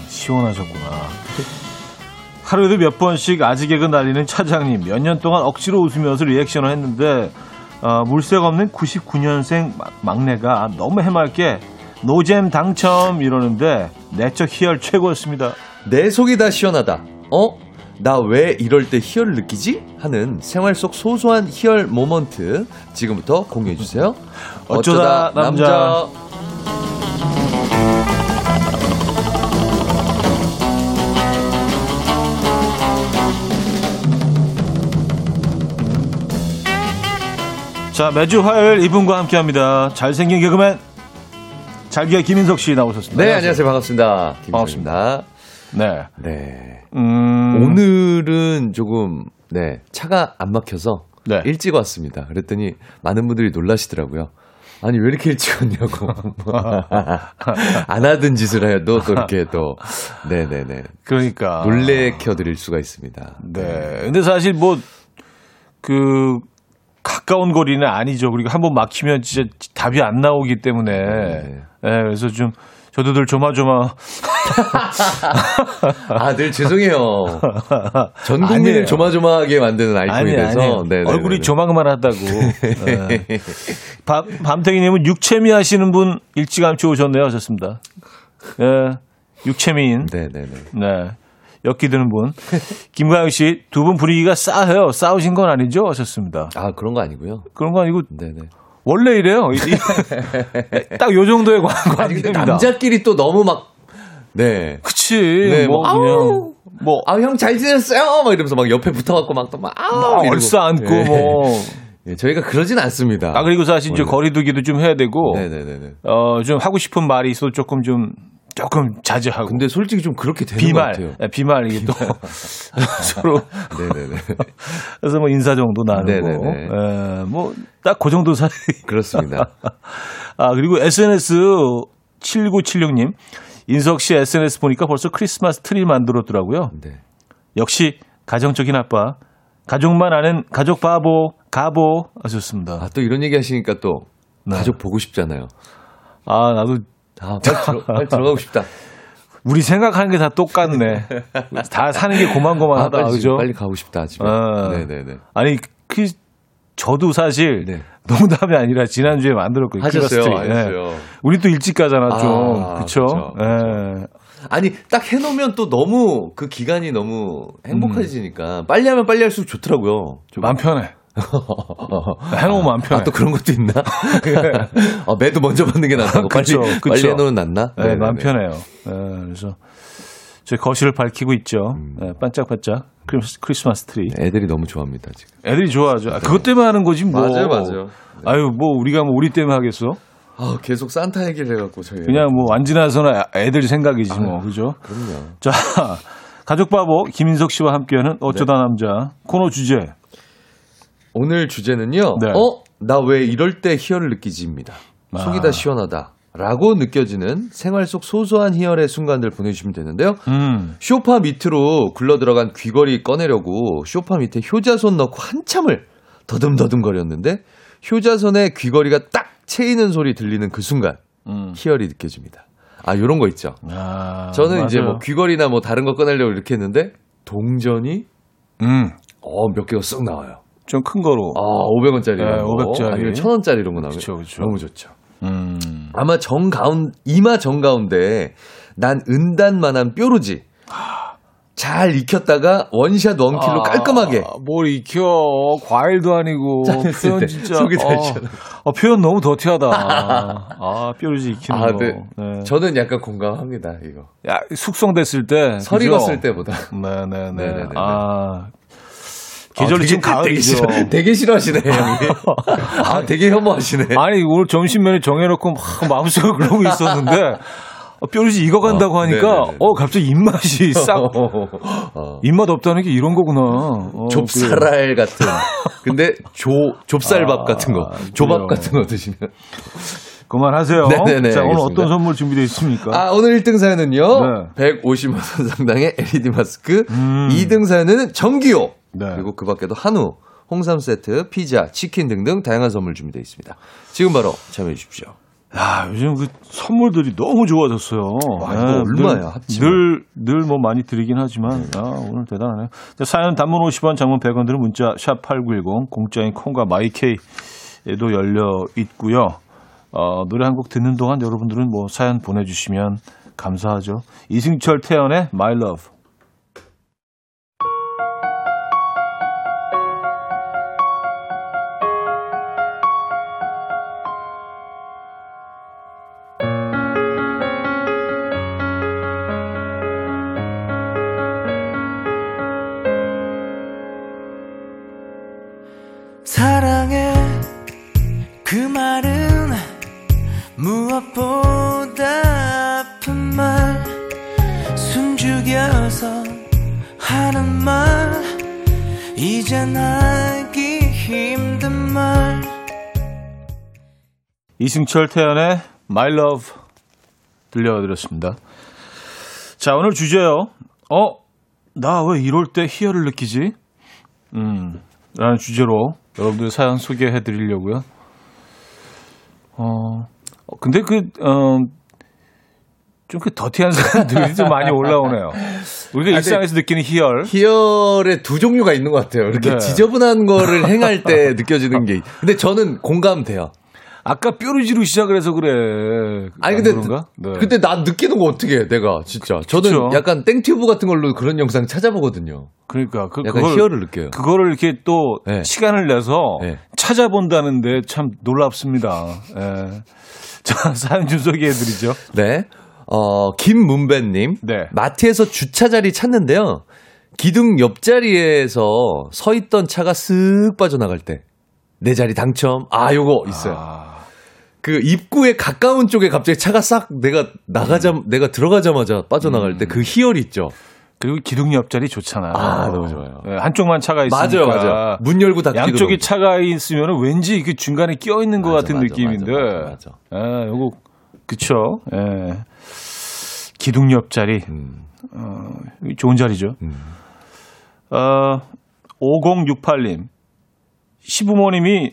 시원하셨구나. 하루에도 몇 번씩 아직 개그 날리는 차장님 몇 년 동안 억지로 웃으면서 리액션을 했는데 어, 물색 없는 99년생 막내가 너무 해맑게 노잼 당첨 이러는데 내적 희열 최고였습니다. 내 속이 다 시원하다. 어? 나 왜 이럴 때 희열을 느끼지? 하는 생활 속 소소한 희열 모먼트 지금부터 공유해 주세요. 어쩌다 남자. 자 매주 화요일 이분과 함께 합니다. 잘생긴 개그맨 잘기의 김인석 씨 나오셨습니다. 네, 안녕하세요. 반갑습니다. 김수입니다. 네. 네. 음, 오늘은 조금 네, 차가 안 막혀서 네. 일찍 왔습니다. 그랬더니 많은 분들이 놀라시더라고요. 아니 왜 이렇게 일찍 왔냐고 안 하던 짓을 해도 또 이렇게 또 네네네 그러니까 놀래켜 드릴 수가 있습니다. 네. 근데 사실 뭐, 그, 가까운 거리는 아니죠. 그리고 한번 막히면 진짜 답이 안 나오기 때문에. 네. 네, 그래서 좀, 저도 늘 조마조마. 아, 늘 죄송해요. 전 국민을 아니에요. 조마조마하게 만드는 아니, 아이콘이 돼서 아니. 네네네. 얼굴이 조망만 하다고. 네. 밤, 밤탱이님은 육체미 하시는 분 일찌감치 오셨네요. 하셨습니다. 예. 육체미인. 네네네. 네. 엮이드는 분. 김가영 씨, 두 분 분위기가 싸해요. 싸우신 건 아니죠? 하셨습니다. 아 그런 거 아니고요. 그런 거 아니고 네네. 원래 이래요. 딱 요 정도의 관- 관계입니다. 남자끼리 또 너무 막 네. 그치. 네, 뭐, 뭐, 아우! 뭐, 아 형 잘 지냈어요? 막 이러면서 막 옆에 붙어갖고 막 또 막 아, 막 얼싸 안고 뭐. 예, 저희가 그러진 않습니다. 아, 그리고 사실 이제 원래. 거리두기도 좀 해야 되고, 네네네네. 어, 좀 하고 싶은 말이 있어도 조금 좀, 조금 자제하고. 근데 솔직히 좀 그렇게 되는 것 비말, 같아요. 예, 비말 이게 또 서로 네네네. 그래서 뭐 인사 정도 나누고, 네네네. 예, 뭐딱 그 정도 사이. 그렇습니다. 아 그리고 SNS 7976님 인석 씨 SNS 보니까 벌써 크리스마스 트리 만들었더라고요. 네. 역시 가정적인 아빠. 가족만 아는 가족 바보, 가보 하셨습니다. 아 또 이런 얘기 하시니까 또 네. 가족 보고 싶잖아요. 아, 나도 아 빨리, 들어, 빨리 들어가고 싶다. 우리 생각하는 게 다 똑같네. 다 사는 게 아, 고만고만하다, 빨리, 그죠? 빨리 가고 싶다 집에. 아. 네네네. 아니, 그, 저도 사실 네. 농담이 아니라 지난주에 만들었거든요. 하셨어요. 예. 우리 또 일찍 가잖아, 좀. 아, 그쵸? 그쵸, 예. 아니 딱 해놓으면 또 너무 그 기간이 너무 행복해지니까 빨리 하면 빨리 할수록 좋더라고요. 좀. 마음 편해. 해놓으면 마음 편해. 아 또 그런 것도 있나? 아, 매도 먼저 받는 게 낫다고 빨리 그쵸, 빨리 그쵸. 해놓으면 낫나? 네, 마음 편해요. 예, 그래서 저희 거실을 밝히고 있죠. 음. 예, 반짝반짝 크리스, 크리스마스 트리. 애들이 너무 좋아합니다 지금. 애들이 좋아하죠. 아, 그것 때문에 하는 거지 뭐. 맞아요, 맞아요. 아유 뭐 우리가 뭐 우리 때문에 하겠어? 아 계속 산타 얘기를 해갖고 저희 그냥 뭐 앉으나 서나 애들 생각이지 뭐 그죠? 그럼요. 자 가족 바보 김인석 씨와 함께하는 어쩌다 네. 남자 코너 주제. 오늘 주제는요. 네. 어? 나 왜 이럴 때 희열을 느끼지입니다. 아. 속이 다 시원하다. 라고 느껴지는 생활 속 소소한 희열의 순간들 보내주시면 되는데요. 음. 쇼파 밑으로 굴러 들어간 귀걸이 꺼내려고 쇼파 밑에 효자손 넣고 한참을 더듬더듬거렸는데 효자손에 귀걸이가 딱 채이는 소리 들리는 그 순간 음. 희열이 느껴집니다. 아, 요런 거 있죠. 아, 저는 이제 맞아요. 뭐 귀걸이나 뭐 다른 거 꺼내려고 이렇게 했는데 동전이 음. 어, 몇 개가 쓱 나와요. 좀 큰 거로. 아, 500원짜리. 네, 500짜리. 아니면 1000원짜리 이런 거 나오면 그쵸, 그쵸. 너무 좋죠. 음. 아마 정 가운 이마 정 가운데 난 은단만한 뾰루지 잘 익혔다가 원샷 원킬로 깔끔하게 아, 뭘 익혀 과일도 아니고 표현 때 진짜 속이 다 어. 어, 표현 너무 더티하다. 아 뾰루지 익히는 아, 거. 네. 네. 저는 약간 공감합니다 이거 야, 숙성됐을 때 설? 익었을 때보다 네네네. 네네네. 아 계절이 아, 지금 가을이죠. 되게, 싫어- 되게 싫어하시네 형이 아 되게 혐오하시네 아니 오늘 점심 메뉴 정해놓고 막 마음속으로 그러고 있었는데 어, 뾰루지 익어간다고 어, 하니까 네네네. 어 갑자기 입맛이 싹 어. 입맛 없다는 게 이런 거구나. 어. 좁쌀알 같은 근데 조 좁쌀밥 아, 같은 거 그래요. 조밥 같은 거 드시면 그만하세요. 네네네, 자 오늘 알겠습니다. 어떤 선물 준비되어 있습니까? 아, 오늘 1등 사연은요. 네. 150만 원 상당의 LED 마스크. 음. 2등 사연은 전기요. 네. 그리고 그 밖에도 한우, 홍삼 세트, 피자, 치킨 등등 다양한 선물 준비되어 있습니다. 지금 바로 참여해 주십시오. 야, 요즘 그 선물들이 너무 좋아졌어요. 와, 이거 얼마야, 합치면? 늘, 늘 뭐 많이 드리긴 하지만, 아, 오늘 대단하네요. 자, 사연 단문 50원, 장문 100원 들은 문자, 샵8910, 공짜인 콩과 마이케이에도 열려 있고요. 어, 노래 한 곡 듣는 동안 여러분들은 뭐 사연 보내주시면 감사하죠. 이승철 태연의 My Love. 말 이젠 하기 힘든 말 이승철 태연의 My Love 들려드렸습니다. 자, 오늘 주제요. 어, 나 왜 이럴 때 희열을 느끼지? 음, 라는 주제로 여러분들 사연 소개해 드리려고요. 어, 어, 근데 그, 어, 좀그 더티한 사람들이 좀 많이 올라오네요. 우리가 일상에서 느끼는 희열. 희열의 두 종류가 있는 것 같아요. 이렇게 네. 지저분한 거를 행할 때 느껴지는 게. 근데 저는 공감돼요. 아까 뾰루지로 시작을 해서 그래. 아니 안 근데 그런가? 네. 근데 난 느끼는 거 어떻게 해 내가 진짜 저는 그쵸. 약간 땡튜브 같은 걸로 그런 영상 찾아보거든요. 그러니까 그, 약간 그걸, 희열을 느껴요. 그거를 이렇게 또 네. 시간을 내서 네. 찾아본다는데 참 놀랍습니다. 예. 자, 사연 좀 소개해드리죠. 네. 어, 김문배님. 네. 마트에서 주차 자리 찾는데요. 기둥 옆자리에서 서 있던 차가 쓱 빠져나갈 때. 내 자리 당첨. 아, 요거 있어요. 아, 그 입구에 가까운 쪽에 갑자기 차가 싹 내가 나가자, 음. 내가 들어가자마자 빠져나갈 때그 희열 있죠. 그리고 기둥 옆자리 좋잖아요. 아, 너무 좋아요. 예, 한쪽만 차가 있으니까. 맞아요, 맞아요. 문 열고 닫기도 양쪽에 너무 차가 있으면 왠지 그 중간에 끼어 있는 것 맞아, 같은 맞아, 느낌인데. 맞아, 맞아, 예, 요거 그쵸. 예. 기둥 옆 자리. 음, 어, 좋은 자리죠. 음. 어, 5068님. 시부모님이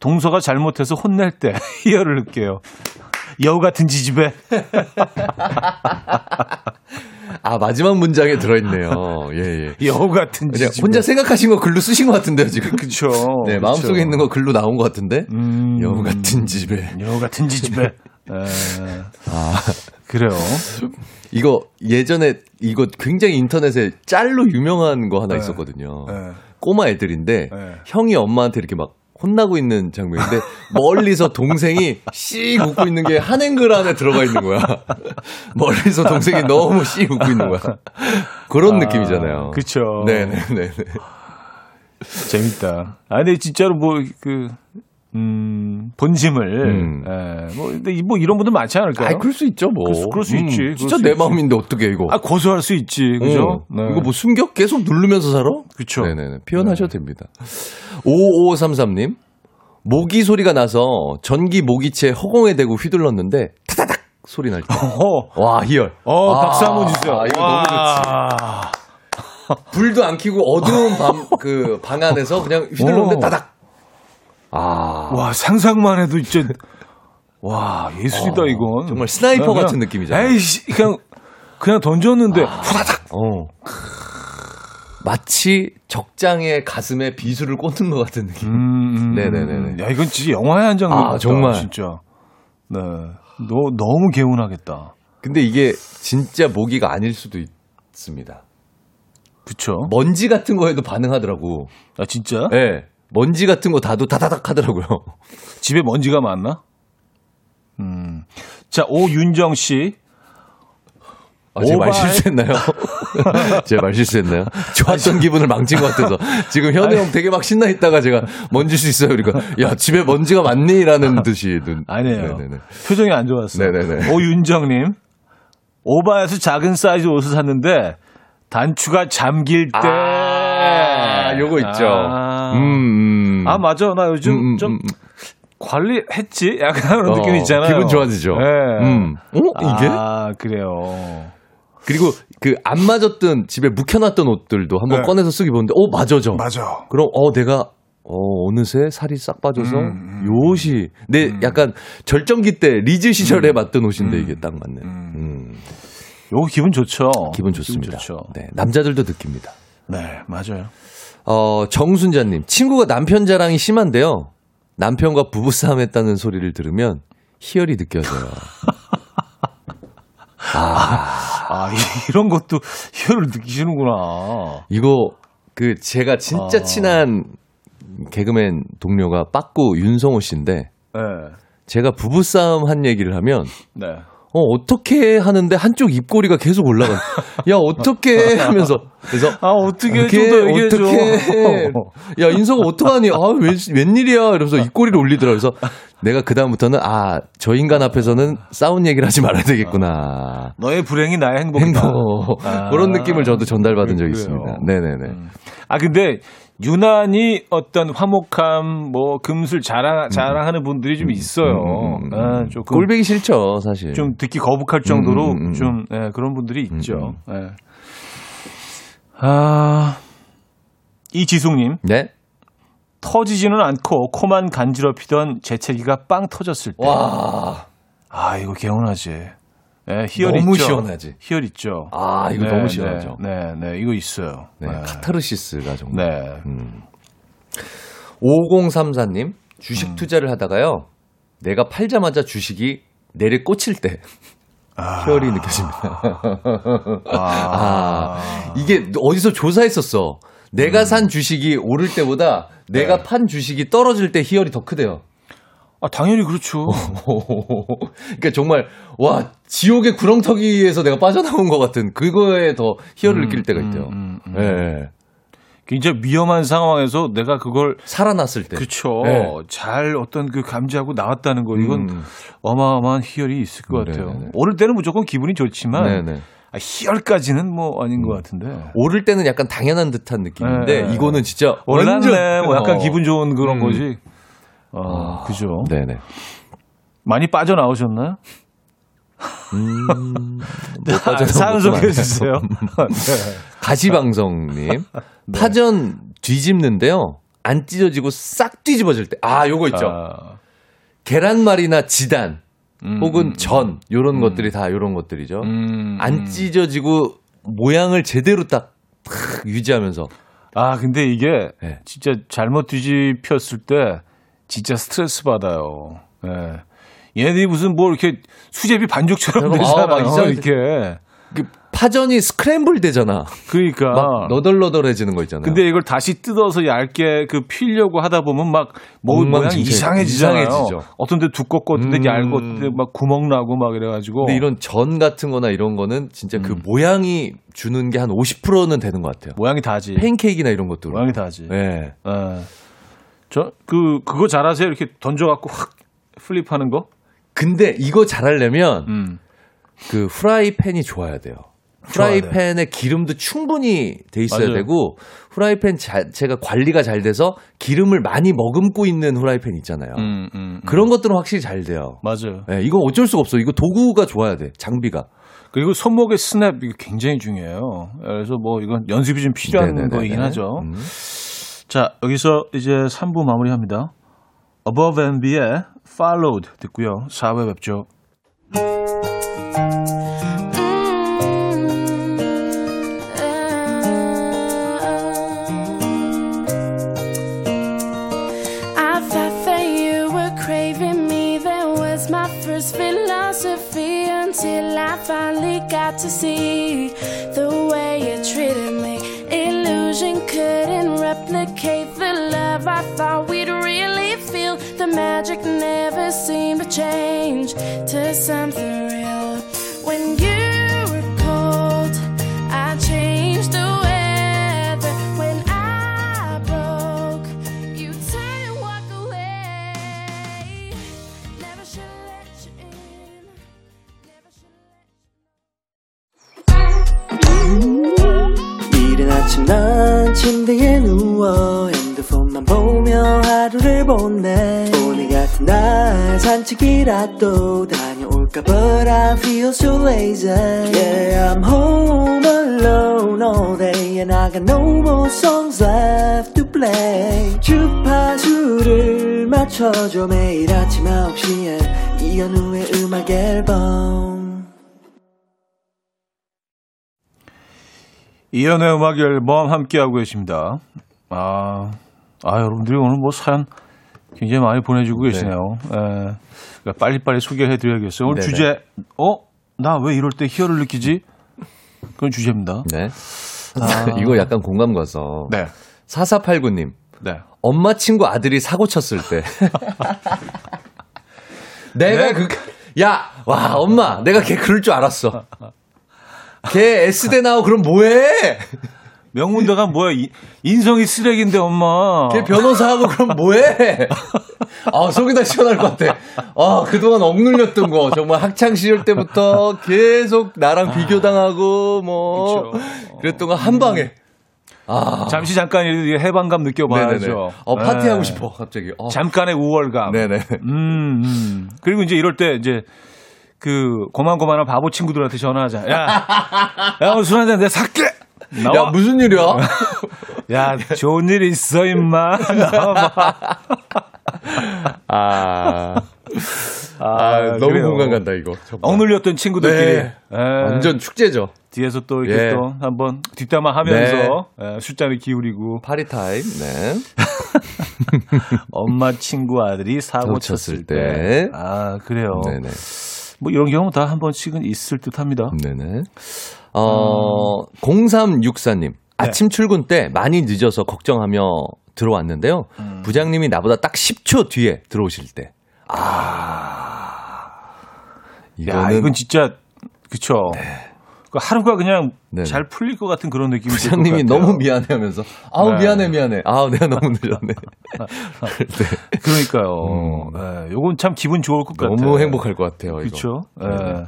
동서가 잘못해서 혼낼 때 희열을 느껴요. 여우 같은 지집에. 아, 마지막 문장에 들어있네요. 예, 예. 여우 같은 지집에. 혼자 생각하신 거 글로 쓰신 것 같은데요, 지금. 그쵸. 네, 그쵸. 마음속에 있는 거 글로 나온 것 같은데. 음, 여우 같은 집에. 여우 같은 지집에. 에, 아, 그래요. 이거 예전에 이거 굉장히 인터넷에 짤로 유명한 거 하나 네. 있었거든요. 네. 꼬마 애들인데 네. 형이 엄마한테 이렇게 막 혼나고 있는 장면인데 멀리서 동생이 씩 웃고 있는 게 한 앵글 안에 들어가 있는 거야. 멀리서 동생이 너무 씩 웃고 있는 거야. 그런 느낌이잖아요. 그쵸. 네네 네. 재밌다. 아, 근데 진짜로 뭐, 그, 음, 본심을, 음. 에, 뭐, 근데 이- 뭐 이런 분들 많지 않을까요? 아, 그럴 수 있죠, 뭐. 그럴 수- 그럴 수 있지, 그럴 진짜 수 내 있지. 마음인데 어떻게 이거? 아, 고소할 수 있지. 그죠? 어, 이거 뭐 숨겨 계속 누르면서 살아? 그쵸. 네네네. 표현하셔도 됩니다. 5533님. 모기 소리가 나서 전기 모기채 허공에 대고 휘둘렀는데 타다닥 소리 날 때. 어, 와, 희열. 어, 아, 박수 한번 주세요. 아, 이거 와. 너무 좋지. 불도 안 켜고 어두운 밤, 그, 방 안에서 그냥 휘둘렀는데 어. 따닥. 아. 와, 상상만 해도 진짜, 와, 예술이다, 어, 이건. 정말 스나이퍼 그냥- 같은 느낌이잖아요. 에이씨, 그냥, 그냥 던졌는데, 후다닥! 어. 마치 적장의 가슴에 비수를 꽂는 것 같은 느낌. 음, 네네네네. 야, 이건 진짜 영화의 한 장면 아, 같다, 정말. 진짜. 네. 너, 너무 개운하겠다. 근데 이게 진짜 모기가 아닐 수도 있습니다. 그쵸? 먼지 같은 거에도 반응하더라고. 아, 진짜? 예. 네. 먼지 같은 거 다도 다다닥 하더라고요. 집에 먼지가 많나? 음. 자, 오윤정 씨. 아, 제가 말. 실수했나요? 제가 말 실수했나요? 좋았던 기분을 망친 것 같아서. 지금 현우 형 되게 막 신나 있다가 제가 먼지 수 있어요. 그러니까, 야, 집에 먼지가 많니? 라는 듯이. 눈. 아니에요. 네네네. 표정이 안 좋았어요. 네네네. 오윤정님. 오바에서 작은 사이즈 옷을 샀는데 단추가 잠길 때. 아, 요거 있죠. 아, 음, 음. 아, 맞아. 나 요즘 음, 음, 좀 음. 관리했지? 약간 그런 어, 느낌 있잖아요. 기분 좋아지죠. 네. 음. 어? 이게? 아, 그래요. 그리고 그 안 맞았던 집에 묵혀놨던 옷들도 한번 네. 꺼내서 쓰기 보는데, 어, 맞아져. 맞아. 그럼, 어, 내가 어, 어느새 살이 싹 빠져서 음, 음, 요 옷이 내 음. 약간 절정기 때 리즈 시절에 맞던 옷인데 이게 딱 맞네. 음. 음. 요거 기분 좋죠. 기분 좋습니다. 좋죠. 네, 남자들도 느낍니다. 네, 맞아요. 어, 정순자님, 친구가 남편 자랑이 심한데요. 남편과 부부싸움 했다는 소리를 들으면 희열이 느껴져요. 아, 이- 이런 것도 희열을 느끼시는구나. 이거, 그, 제가 진짜 아. 친한 개그맨 동료가 빠꾸 윤성호 씨인데, 네. 제가 부부싸움 한 얘기를 하면, 네. 어, 어떻게 하는데 한쪽 입꼬리가 계속 올라가. 야, 어떻게 하면서. 그래서, 아, 어떻게 좀더. 어떻게 야 인성 어떡하니 아 웬, 웬일이야 이러면서 입꼬리를 올리더라 그래서 내가 그 다음부터는 아 저 인간 앞에서는 싸운 얘기를 하지 말아야 되겠구나 너의 불행이 나의 행복이다. 행복 아. 그런 느낌을 저도 전달받은 적이 그래요. 있습니다 네네네 음. 아, 근데 유난히 어떤 화목함, 뭐, 금술 자랑, 자랑하는 분들이 좀 있어요. 음, 음, 음. 아, 조금. 꼴배기 싫죠 사실 좀 듣기 거북할 정도로 음, 음, 음. 좀 예, 그런 분들이 있죠. 음, 예. 아 이지숙님 네 터지지는 않고 코만 간지럽히던 재채기가 빵 터졌을 때. 와, 아 이거 개운하지. 예, 희열 너무 있죠. 시원하지. 희열 있죠. 아, 이거 너무 시원하죠. 네, 네, 네, 이거 있어요. 네, 네. 카타르시스가 정말 네. 음. 5034님, 주식 음. 투자를 하다가요, 내가 팔자마자 주식이 내리 꽂힐 때, 희열이 느껴집니다. 아, 이게 어디서 조사했었어. 내가 산 주식이 오를 때보다 내가 음. 네. 판 주식이 떨어질 때 희열이 더 크대요. 아 당연히 그렇죠. 그러니까 정말 와 지옥의 구렁텅이에서 내가 빠져나온 것 같은 그거에 더 희열을 느낄 때가 있대요. 음, 음, 음. 예. 굉장히 위험한 상황에서 내가 그걸 살아났을 때. 그렇죠. 네. 잘 어떤 그 감지하고 나왔다는 거 이건 음. 어마어마한 희열이 있을 것 같아요. 네네네. 오를 때는 무조건 기분이 좋지만 네네. 아, 희열까지는 뭐 아닌 것 같은데. 오를 때는 약간 당연한 듯한 느낌인데 네. 이거는 진짜. 완전 뭐 약간 어. 기분 좋은 그런 음. 거지. 어, 그죠. 네네. 많이 빠져나오셨나요? 음, 못 아, 사연 소개해. 주세요. 네. 가시방송님 파전 뒤집는데요. 안 찢어지고 싹 뒤집어질 때. 아, 요거 있죠. 아, 계란말이나 지단 음, 혹은 음, 전 요런 것들이 다 요런 것들이죠. 음, 안 음. 찢어지고 모양을 제대로 딱, 탁 유지하면서 아, 근데 이게 네. 진짜 잘못 뒤집혔을 때 진짜 스트레스 받아요. 예. 얘네들이 무슨 뭐 이렇게 수제비 반죽처럼 아, 되잖아요. 막 이상하게 이렇게. 그 파전이 스크램블 되잖아. 그러니까. 막 너덜너덜해지는 거 있잖아요. 근데 이걸 다시 뜯어서 얇게 그 피려고 하다 보면 막 뭐, 모양이 엉망진창. 이상해지잖아요. 이상해지죠. 어떤 데 두껍고 어떤 데 음. 얇고 어떤 데 막 구멍 나고 막 이래가지고. 근데 이런 전 같은 거나 이런 거는 진짜 그 음. 모양이 주는 게 한 50%는 되는 것 같아요. 모양이 다지. 팬케이크나 이런 것도. 모양이 다지. 네. 예. 저, 그, 그거 잘하세요? 이렇게 던져갖고 확 플립하는 거? 근데 이거 잘하려면 음. 그 후라이팬이 좋아야 돼요. 후라이팬에 기름도 충분히 돼 있어야 맞아요. 되고 후라이팬 자체가 관리가 잘 돼서 기름을 많이 머금고 있는 후라이팬 있잖아요. 음, 음, 음. 그런 것들은 확실히 잘 돼요. 맞아요. 네, 이거 어쩔 수가 없어. 이거 도구가 좋아야 돼. 장비가. 그리고 손목의 스냅 이게 굉장히 중요해요. 그래서 뭐 이건 연습이 좀 필요한 네네네네. 거이긴 하죠. 음. 자, 여기서 이제 3부 마무리합니다. Above and Beyond Followed 듣고요. 4회 뵙죠. Philosophy until I finally got to see the 맞춰줘 매일 아침 9시에 이현우의 음악 앨범 이연의 음악 앨범 함께하고 계십니다. 아, 아, 여러분들이 오늘 뭐 사연 굉장히 많이 보내주고 계시네요. 예. 그러니까 빨리빨리 소개해 드려야겠어요. 오늘 네네. 주제, 어? 나 왜 이럴 때 희열을 느끼지? 그건 주제입니다. 네. 이거 약간 공감 가서. 네. 4489님. 네. 엄마 친구 아들이 사고 쳤을 때. 내가 네. 그, 야, 와, 엄마, 내가 걔 그럴 줄 알았어. 걔 S대 나오 그럼 뭐해? 명문대가 뭐야? 이- 인성이 쓰레기인데, 엄마. 걔 변호사하고 그럼 뭐해? 아, 속이 다 시원할 것 같아. 아, 그동안 억눌렸던 거, 정말 학창 시절 때부터 계속 나랑 비교당하고, 뭐, 그쵸. 그랬던 거 한 방에. 아, 잠시 잠깐이라도 해방감 느껴봐야죠. 네네네. 어, 파티하고 네. 싶어, 갑자기. 어. 잠깐의 우월감. 네네. 음, 음. 그리고 이제 이럴 때 이제 그 고만고만한 바보 친구들한테 전화하자. 야, 야 오늘 술 한잔 내가 살게. 나와. 야, 무슨 일이야? 야, 좋은 일 있어 임마. 나와봐. 아. 아, 너무 그래요. 공감 간다, 이거. 정말. 억눌렸던 친구들끼리 네. 예, 완전 축제죠. 뒤에서 또 이렇게 예. 또 한번 뒷담화 하면서 예, 술잔을 기울이고 파리 타임, 네. 엄마 친구 아들이 사고 쳤을 때. 때. 아 그래요. 네네. 뭐 이런 경우 다 한 번씩은 있을 듯 합니다. 네네. 어, 0364님. 아침 출근 때 많이 늦어서 걱정하며 들어왔는데요. 부장님이 나보다 딱 10초 뒤에 들어오실 때. 아. 야, 이거는 이건 진짜 그쵸. 그 하루가 그냥 네네. 잘 풀릴 것 같은 그런 느낌이 부장님이 같아요. 너무 미안해 하면서 아우 네. 미안해 미안해. 아우 내가 너무 늦었네. 네. 그러니까요. 예, 요건 참 기분 좋을 것 같아요. 음. 너무 행복할 것 같아요. 그렇죠. 예. 네네.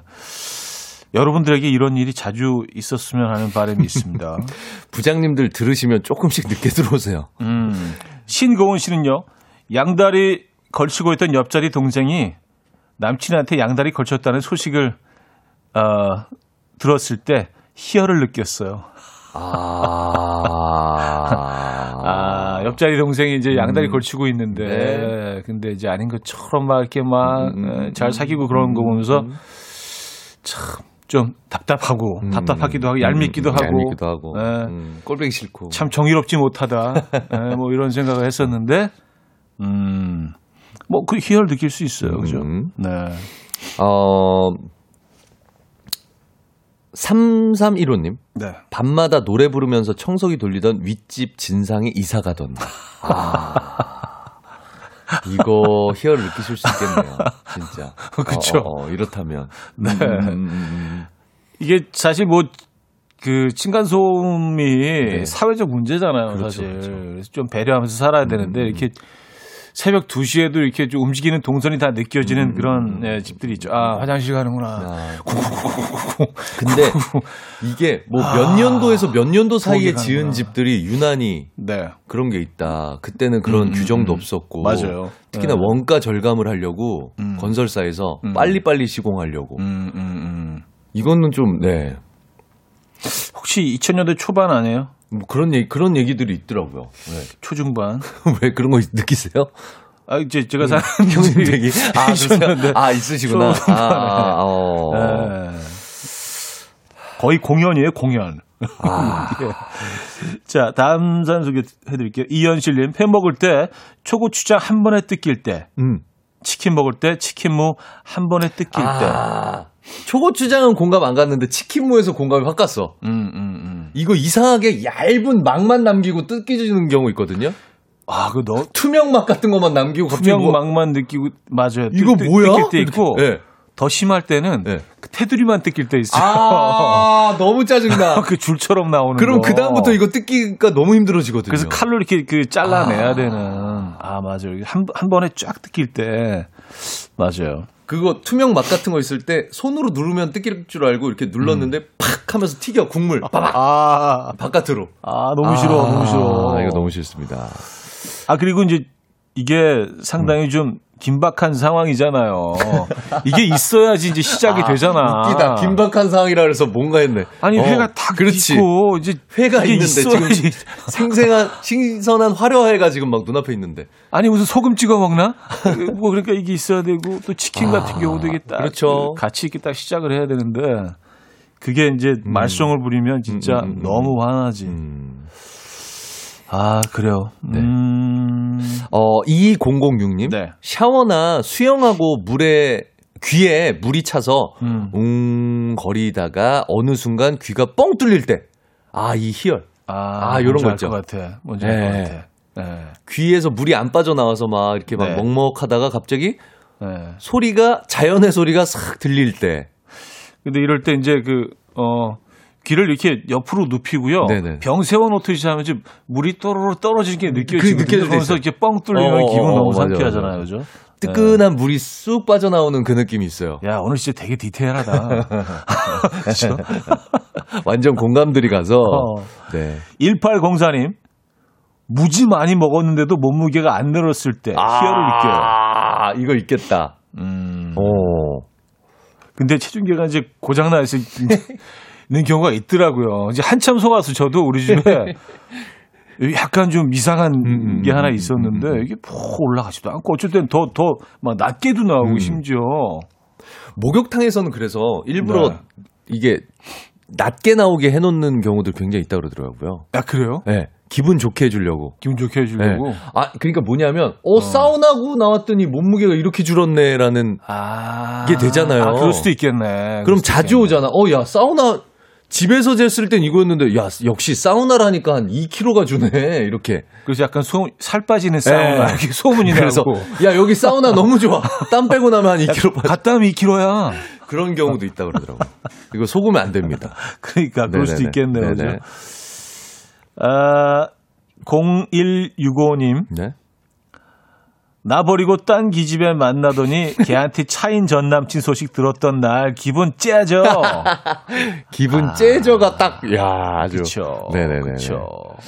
여러분들에게 이런 일이 자주 있었으면 하는 바람이 있습니다. 부장님들 들으시면 조금씩 늦게 들어오세요. 음. 신고은 씨는요, 양다리 걸치고 있던 옆자리 동생이 남친한테 양다리 걸쳤다는 소식을, 어, 들었을 때 희열을 느꼈어요. 아. 아, 옆자리 동생이 이제 양다리 음. 걸치고 있는데, 네. 근데 이제 아닌 것처럼 막 이렇게 막 음, 잘 사귀고 그러는 거 보면서 참 좀 답답하고, 음. 답답하기도 하고, 얄밉기도 음, 하고, 얄밉기도 하고. 예. 음, 꼴보기 싫고. 참 정의롭지 못하다. 예, 뭐 이런 생각을 했었는데, 음, 뭐 그 희열 느낄 수 있어요. 그죠? 음. 네. 어, 3315님. 네. 밤마다 노래 부르면서 청소기 돌리던 윗집 진상이 이사 가던 날. 아. 이거 희열을 느끼실 수 있겠네요. 진짜. 그쵸. 어, 어, 이렇다면. 네. 음, 음, 음, 이게 사실 뭐, 그, 층간소음이 사회적 문제잖아요, 네. 그렇죠, 사실. 그렇죠. 그래서 좀 배려하면서 살아야 되는데, 이렇게 새벽 2시에도 이렇게 좀 움직이는 동선이 다 느껴지는 그런 예, 집들이 있죠. 아, 화장실 가는구나. 아. 근데 이게 뭐 몇 년도에서 몇 년도 사이에 지은. 집들이 유난히 네. 그런 게 있다. 그때는 그런 음, 규정도 음. 없었고. 맞아요. 특히나 네. 원가 절감을 하려고 음. 건설사에서 음. 빨리빨리 시공하려고. 음, 음, 음. 이거는 좀, 네. 혹시 2000년대 초반 아니에요? 뭐 그런 얘기, 그런 얘기들이 있더라고요. 네. 초중반? 왜 그런 거 느끼세요? 아, 이제 제가 사는 형님 얘기. 아? 2000년대. 아, 있으시구나. 아, 아, 어. 예. 거의 공연이에요, 공연. 아. 예. 자, 다음 사연 소개해드릴게요. 이현실님, 회 먹을 때 초고추장 한 번에 뜯길 때, 음. 치킨 먹을 때 치킨무 한 번에 뜯길 때. 아. 초고추장은 공감 안 갔는데 치킨무에서 공감이 확 갔어. 음, 음, 음. 이거 이상하게 얇은 막만 남기고 뜯기지는 경우 있거든요. 아, 그 너, 투명 막 같은 것만 남기고 갑자기 투명 뭐- 막만 느끼고, 맞아요. 이거 뜯- 뭐야? 뜯길 때 있고, 네. 더 심할 때는 네. 그 테두리만 뜯길 때 있어요. 아, 너무 짜증나. 그 줄처럼 나오는 그럼 거. 그다음부터 이거 뜯기가 너무 힘들어지거든요. 그래서 칼로 이렇게 그 잘라내야 아. 되는. 아, 맞아요. 한, 한 번에 쫙 뜯길 때. 맞아요. 그거 투명 막 같은 거 있을 때 손으로 누르면 뜯길 줄 알고 이렇게 눌렀는데 팍 하면서 튀겨 국물 빠박 아, 바깥으로. 아, 너무 싫어, 아, 너무 싫어. 이거 너무 싫습니다. 아, 그리고 이제 이게 상당히 좀 긴박한 상황이잖아요. 이게 있어야지 이제 시작이 되잖아. 웃기다. 긴박한 상황이라 그래서 뭔가 했네. 아니 어, 회가 다 그렇지. 있고 이제 회가 있는데 지금 있어야지. 생생한 신선한 화려회가 지금 막 눈앞에 있는데. 아니 무슨 소금 찍어 먹나? 뭐 그러니까 이게 있어야 되고 또 치킨 같은 경우도 이게 딱 그렇죠. 같이 이렇게 딱 시작을 해야 되는데 그게 이제 말썽을 부리면 진짜 음, 음, 음, 너무 화나지. 음. 아 그래요. 네. 음. 어, 2006님. 네. 샤워나 수영하고 물에 귀에 물이 차서 음. 웅거리다가 어느 순간 귀가 뻥 뚫릴 때. 아, 이 희열. 아, 아, 요런 거알 있죠. 것 같아. 뭔지 알것 네. 같아. 네. 귀에서 물이 안 빠져나와서 막 이렇게 막 네. 먹먹하다가 갑자기 네. 소리가 자연의 소리가 싹 들릴 때. 근데 이럴 때 이제 그, 어, 귀를 이렇게 옆으로 눕히고요. 네네. 병 세워 놓듯이 하면 좀 물이 또르르 떨어지는 게 느껴지고 때 그러면서. 이렇게 뻥 뚫리면 어, 어, 기분 어, 너무 맞아, 상쾌하잖아요. 맞아. 그죠? 뜨끈한 물이 쑥 빠져나오는 그 느낌이 있어요. 야, 오늘 진짜 되게 디테일하다. 그렇죠? 완전 공감들이 가서. 어. 네. 1804님. 무지 많이 먹었는데도 몸무게가 안 늘었을 때 희열을 느껴요. 아, 이거 있겠다. 음. 오. 근데 체중계가 이제 고장나 있 는 경우가 있더라고요. 이제 한참 속아서 저도 우리 집에 약간 좀 이상한 음, 게 음, 하나 음, 있었는데 음, 음. 이게 푹 올라가지도 않고 어쩔 땐 더 더 막 낮게도 나오고 음. 심지어 목욕탕에서는 그래서 일부러 네. 이게 낮게 나오게 해놓는 경우도 굉장히 있다 그러더라고요. 아 그래요? 네. 기분 좋게 해주려고. 기분 좋게 네. 해주려고. 아, 그러니까 뭐냐면, 어, 사우나고 나왔더니 몸무게가 이렇게 줄었네라는. 아 이게 되잖아요. 아, 그럴 수도 있겠네. 그럼 수도 자주 있겠네. 오잖아. 어, 야, 사우나, 집에서 쟀을 땐 이거였는데, 야, 역시 사우나라니까 한 2kg가 주네. 이렇게. 그래서 약간 소, 살 빠지는 사우나 네. 이렇게 소문이 나고 야, 여기 사우나 너무 좋아. 땀 빼고 나면 한 2kg 빠 갔다 오면 2kg야. 그런 경우도 있다 그러더라고. 이거 속으면 안 됩니다. 그러니까 그럴 수도 네네네. 있겠네요. 네네. 그죠? 아, 0165님. 네. 나 버리고 딴 기집애 만나더니 걔한테 차인 전 남친 소식 들었던 날 기분 째져. 기분 째져가 딱, 야, 아주. 그렇죠. 네네네. 그렇죠.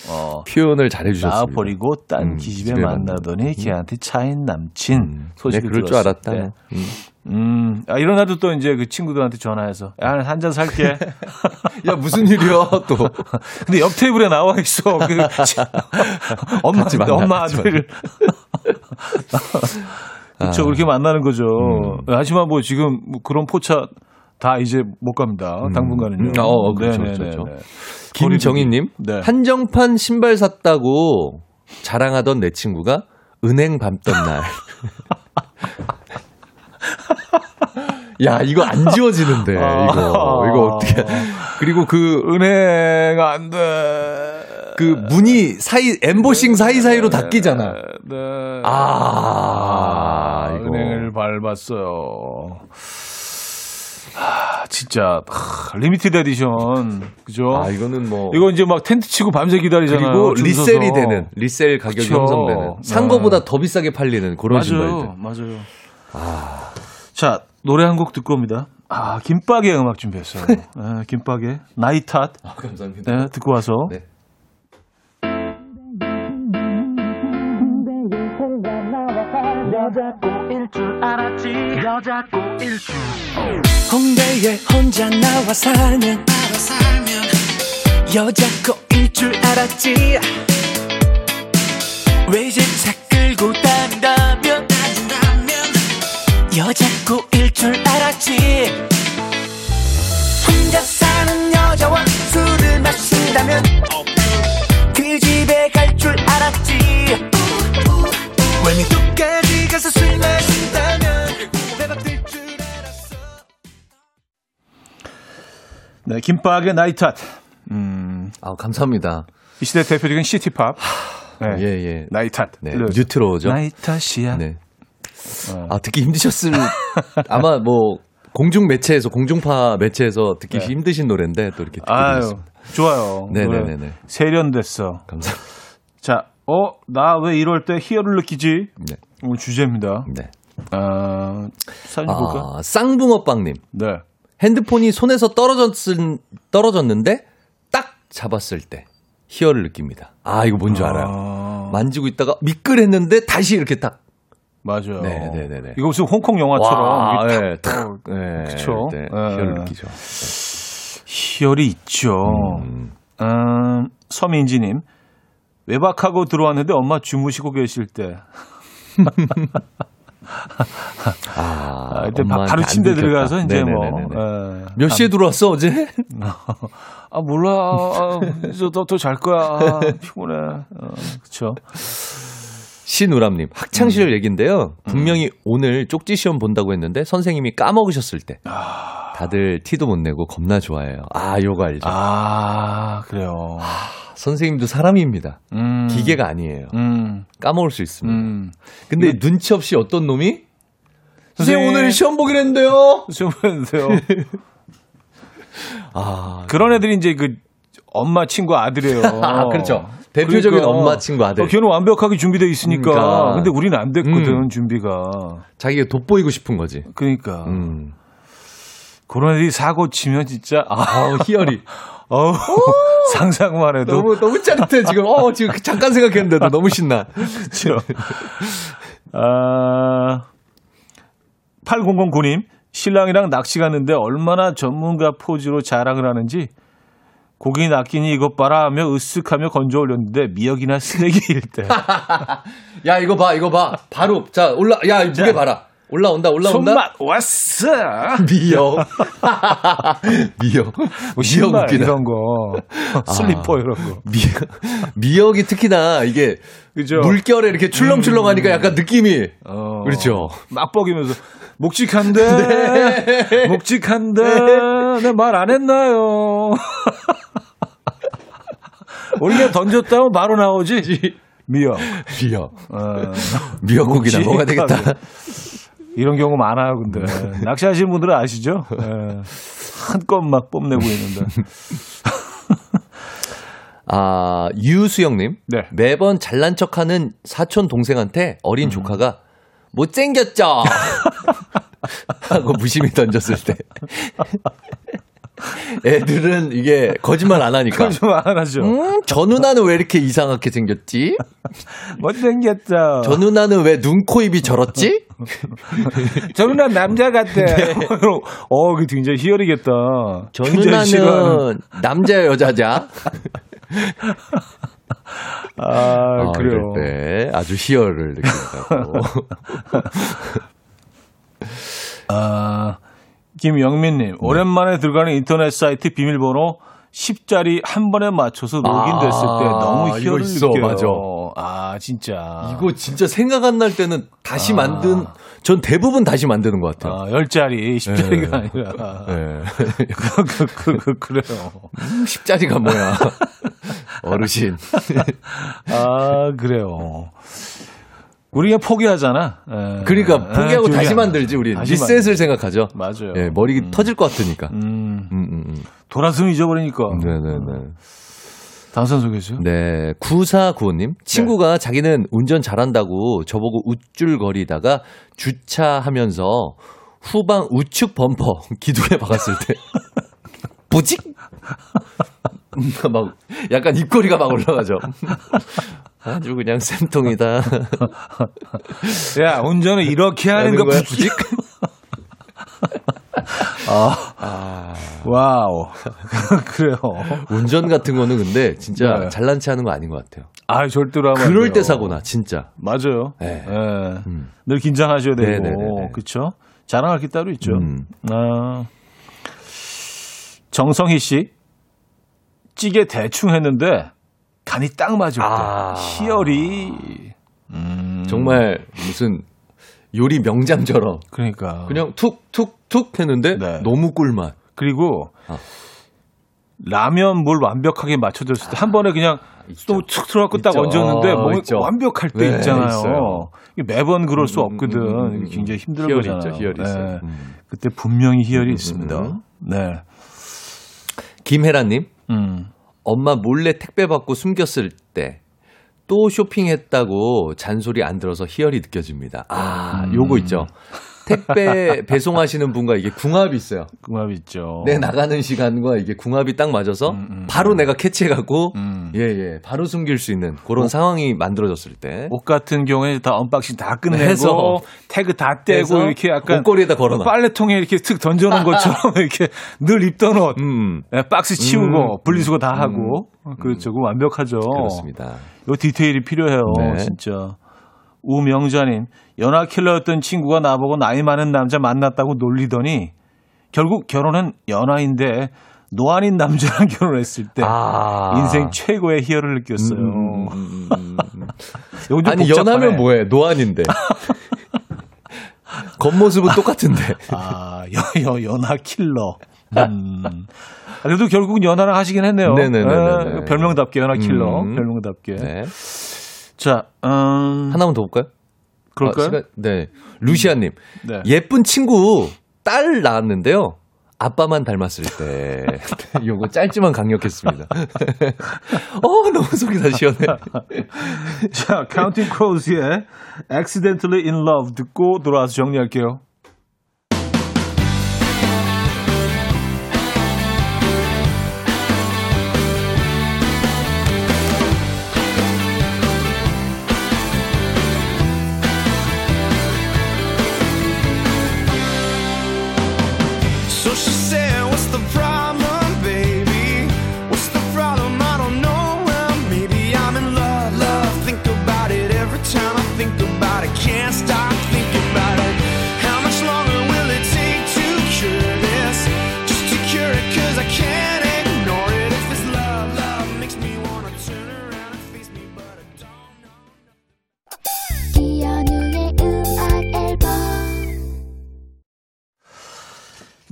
어. 표현을 잘해주셨습니다. 나 버리고 딴 음, 기집애 집에 만나더니 걔한테 차인 남친 음, 소식을 네, 그럴 줄 들었을 알았다. 때. 음. 음, 아, 일어나도 또 이제 그 친구들한테 전화해서 야, 한 잔 살게. 야, 무슨 일이야, 또. 근데 옆 테이블에 나와 있어. 그 엄마, 만나, 엄마 같이 아들. 그렇죠. 아. 그렇게 만나는 거죠. 음. 하지만 뭐 지금 뭐 그런 포차 다 이제 못 갑니다. 당분간은요. 음, 어, 어, 그렇죠, 네네네네. 그렇죠. 김정희님, 네. 한정판 신발 샀다고 자랑하던 내 친구가 은행 밟던 날. 야, 이거 안 지워지는데, 아. 이거. 이거 어떻게. 그리고 그, 은행 안 돼. 그 문이 사이, 엠보싱 사이사이로 닦이잖아. 네. 아, 이거. 은행을 밟았어요. 아, 진짜 아, limited edition 그죠? 아, 이거는 뭐. 이거 이제 막 텐트 치고 밤새 기다리잖아요. 그리고 줄 리셀이. 되는, 리셀 가격이 그쵸. 형성되는. 산 네. 거보다 더 비싸게 팔리는 그런 신발들. 맞아요, 맞 아요. 자 노래 한 곡 듣고 옵니다. 아 김밥의 음악 준비했어요. 네, 김밥의 나이 탓. 아, 감사합니다. 네, 듣고 와서 네. 홍대에 혼자 나와 살면 여자 거일 줄 알았지 외제차 끌고 다닌다면 여자 거일 줄 알았지 혼자 사는 여자와 술을 마신다면 그 집에 갈 줄 알았지 외미도까지 가서 술 마신다면 내가 될줄 알았어 네, 김밥의 나이 탓. 음, 아, 감사합니다. 이 시대 대표적인 시티팝. 네, 예, 예. 나이 탓. 네. 뉴트로죠. 나이 탓이야. 네. 아, 듣기 힘드셨을, 아마 뭐, 공중 매체에서, 공중파 매체에서 듣기 힘드신 노래인데, 또 이렇게 듣게 네. 아유, 되셨습니다. 좋아요. 네네네네. 노래 세련됐어. 감사합니다. 자, 어, 나 왜 이럴 때 희열을 느끼지? 네. 오늘 주제입니다. 네. 아, 사진 볼까? 아, 쌍붕어빵님. 네. 핸드폰이 손에서 떨어졌은, 떨어졌는데, 딱 잡았을 때, 희열을 느낍니다. 아, 이거 뭔지 알아요. 아, 만지고 있다가 미끌했는데 다시 이렇게 딱. 맞아요. 네, 네, 네, 네. 이거 무슨 홍콩 영화처럼 와, 네, 탁, 탁. 네, 그쵸? 네, 네. 희열을 느끼죠. 희열이 있죠. 음. 음, 서민지님 외박하고 들어왔는데 엄마 주무시고 계실 때 아, 아, 엄마한테 바로 안 침대. 들어가서 이제 뭐 네네네네. 예. 몇 시에 들어왔어, 어제? 아 몰라 아, 이제 너더잘 거야 아, 피곤해 어, 그쵸 신우람님, 학창시절 음. 얘기인데요. 분명히 오늘 쪽지 시험 본다고 했는데 선생님이 까먹으셨을 때. 다들 티도 못 내고 겁나 좋아해요. 아, 요거 알죠. 아 그래요 선생님도 사람입니다. 음, 기계가 아니에요. 음, 까먹을 수 있습니다. 음. 근데 눈치 없이 어떤 놈이 선생님 선생님. 오늘 시험 보기로 했는데요. 좀 해주세요 아, 그런 애들이 이제 그 엄마 친구 아들이에요 아, 그렇죠. 대표적인 엄마 친구 아들. 어, 걔는 완벽하게 준비돼 있으니까 그러니까. 근데 우리는 안 됐거든 음. 준비가 자기가 돋보이고 싶은 거지. 그러니까 음. 그런 애들이 사고 치면 진짜 아 아, 희열이. 어우, 상상만 해도 너무 너무 짜릿해 지금. 어, 지금 잠깐 생각했는데도 너무 신나. 그렇죠. 아, 8009님, 신랑이랑 낚시 갔는데 얼마나 전문가 포즈로 자랑을 하는지 고기 낚이니 이것 봐라 하며 으쓱하며 건져 올렸는데 미역이나 쓰레기일 때 야, 이거 봐, 이거 봐. 바로 자 올라. 야, 무게 봐라. 올라온다, 올라온다. 손맛 왔어 미역. 미역. 뭐 신발 웃기다. 이런 거 슬리퍼 이런 거 미역, 미역이 특히나 이게 그죠 물결에 이렇게 출렁출렁하니까 약간 느낌이 어, 그렇죠. 막 뻐기면서 묵직한데 묵직한데 내말 안 했나요 원래 던졌다고 바로 나오지 미역 미역. 어, 미역국이나 먹어야 되겠다. 이런 경우 많아요 근데 낚시하시는 분들은 아시죠 예. 한껏 막 뽐내고 있는데 아, 유수영님. 네. 매번 잘난 척 하는 사촌 동생한테 어린 조카가 못생겼죠? 하고 무심히 던졌을 때. 애들은 이게 거짓말 안 하니까. 좀안 하죠 음, 저 누나는 왜 이렇게 이상하게 생겼지? 못생겼죠 저 누나는 왜 눈, 코, 입이 저렇지? 저 누나 남자 같아 어 그게 굉장히 희열이겠다 저 굉장히 싫어하는. 누나는 남자야, 여자자? 아, 아, 그래요. 때 아주 희열을 느낀다고. 아, 김영민님, 오랜만에 들어가는 인터넷 사이트 비밀번호 10자리 한 번에 맞춰서 로그인 됐을 때 아, 너무 희열을 있어, 느껴요. 맞아. 아, 진짜. 이거 진짜 생각 안 날 때는 다시 아. 만든, 전 대부분 다시 만드는 것 같아요. 아, 10자리, 10자리가 네. 아니라. 네. 그, 그, 그, 그, 그래요. 십자리가 뭐야. 어르신. 아, 그래요. 우리가 포기하잖아. 예. 그러니까 포기하고 아, 다시 만들지. 다시 리셋을 생각하죠. 맞아요. 예, 머리 터질 것 같으니까. 음, 음, 음, 음. 돌아서면 잊어버리니까. 네네네. 당선 소개죠. 네, 9495님. 친구가 자기는 운전 잘한다고 저보고 우쭐거리다가 주차하면서 후방 우측 범퍼 기둥에 박았을 때. 부직? 막, 약간 입꼬리가 막 올라가죠. 아주 그냥 쌤통이다. 야, 운전을 이렇게 하는 거 부직? 와우. 그래요. 운전 같은 거는 근데 진짜 네. 잘난 체 하는 거 아닌 것 같아요. 아, 절대로 하면 안 그럴. 때 사고나, 진짜. 맞아요. 네. 예. 음. 늘 긴장하셔야 되고. 네네네네. 그렇죠? 자랑할 게 따로 있죠. 음. 아. 정성희 씨. 찌개 대충 했는데 간이 딱때 아. 희열이 음. 정말 무슨 요리 명장처럼 그러니까 그냥 툭툭툭 했는데 네. 너무 꿀맛. 그리고 아. 라면 물 완벽하게 맞춰줬을 때한 번에 그냥 있죠. 또툭 들어갖고 딱. 얹었는데 어, 몸이 있죠. 완벽할 때 네, 있잖아요. 있어요. 매번 그럴 수 음, 없거든. 음, 음, 음, 굉장히 힘든 희열이 거잖아요. 있죠, 희열이 있어요. 네. 음. 그때 분명히 희열이 음, 있습니다. 음, 음. 네. 김혜라님, 음. 엄마 몰래 택배 받고 숨겼을 때 또 쇼핑했다고 잔소리 안 들어서 희열이 느껴집니다. 아, 음. 요거 있죠. 택배 배송하시는 분과 이게 궁합이 있어요. 궁합 있죠. 내 나가는 시간과 이게 궁합이 딱 맞아서 바로 내가 캐치해갖고 음. 예, 예, 바로 숨길 수 있는 그런 상황이 만들어졌을 때. 옷 같은 경우에 다 unboxing 다 끝내고 해서 태그 다 떼고 이렇게 약간 옷걸이에다 걸어놔. 빨래통에 이렇게 툭 던져놓은 것처럼 이렇게 늘 입던 옷 음, 예, 박스 치우고 음. 분리수거 다 하고 어, 그렇죠. 그 완벽하죠. 그렇습니다. 요 디테일이 필요해요. 네. 진짜. 우명자님, 연하 킬러였던 친구가 나보고 나이 많은 남자 만났다고 놀리더니 결국 결혼은 연하인데 노안인 남자랑 결혼했을 때 아. 인생 최고의 희열을 느꼈어요. 음, 음, 음, 음. 좀 아니, 복잡하네. 연하면 뭐해? 노안인데. 겉모습은 똑같은데. 아, 여, 여, 연하 킬러. 음. 아, 그래도 결국은 연하랑 하시긴 했네요. 네네네네네. 예, 별명답게 연하 킬러. 음. 별명답게. 네. 자, 음, 하나만 더 볼까요? 그럴까요? 아, 시간- 네. 루시아님. 네. 예쁜 친구 딸 낳았는데요. 아빠만 닮았을 때. 요거 짧지만 강력했습니다. 어, 너무 속이 다 시원해. 자, 카운팅 크로우즈의 Accidentally in Love 듣고 돌아와서 정리할게요.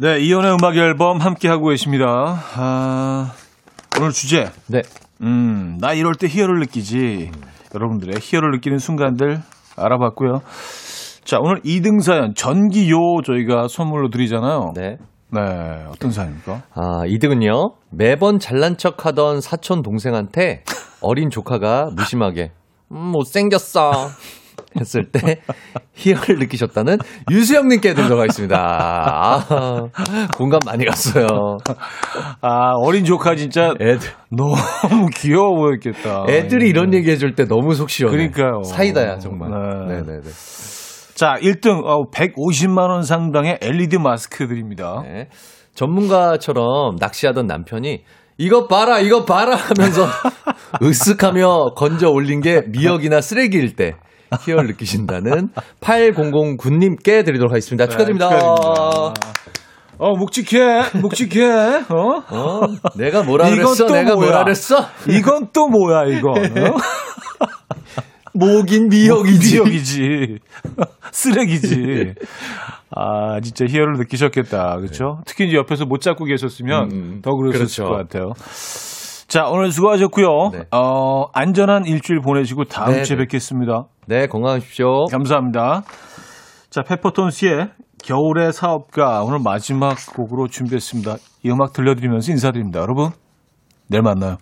네, 이연의 음악 앨범 함께 하고 계십니다. 아, 오늘 주제. 네. 음, 나 이럴 때 희열을 느끼지. 여러분들의 희열을 느끼는 순간들 알아봤고요. 자, 오늘 2등 사연 전기요 저희가 선물로 드리잖아요. 네. 네, 어떤 사연입니까? 아, 이득은요. 매번 잘난 척 하던 사촌 동생한테 어린 조카가 무심하게, 음, 못생겼어. 했을 때 희열을 느끼셨다는 유수영님께 드리도록 하겠습니다. 아, 공감 많이 갔어요. 아, 어린 조카 진짜 애들, 너무 귀여워 보였겠다. 애들이 이런 얘기 해줄 때 너무 속 시원해. 그러니까요. 사이다야, 정말. 네. 네네네. 자, 1등 어, 150만 원 상당의 LED 마스크 드립니다. 네. 전문가처럼 낚시하던 남편이 이것 봐라, 이것 봐라 하면서 으쓱하며 건져 올린 게 미역이나 쓰레기일 때 희열 느끼신다는 8009님께 드리도록 하겠습니다. 축하드립니다. 네, 축하드립니다. 어, 묵직해, 묵직해, 어? 어, 내가 뭐라 그랬어? 또 내가 뭐야? 뭐라 그랬어? 이건 또 뭐야, 이건? 어? 목인 미역이지. 미역이지. 쓰레기지. 아, 진짜 희열을 느끼셨겠다. 그렇죠? 특히 이제 옆에서 못 잡고 계셨으면 네. 음, 더 그랬을 그렇죠. 것 같아요. 자, 오늘 수고하셨고요. 네. 어, 안전한 일주일 보내시고 다음 네, 주에 네. 뵙겠습니다. 네, 건강하십시오. 감사합니다. 자, 페퍼톤스의 겨울의 사업가 오늘 마지막 곡으로 준비했습니다. 이 음악 들려드리면서 인사드립니다. 여러분, 내일 만나요.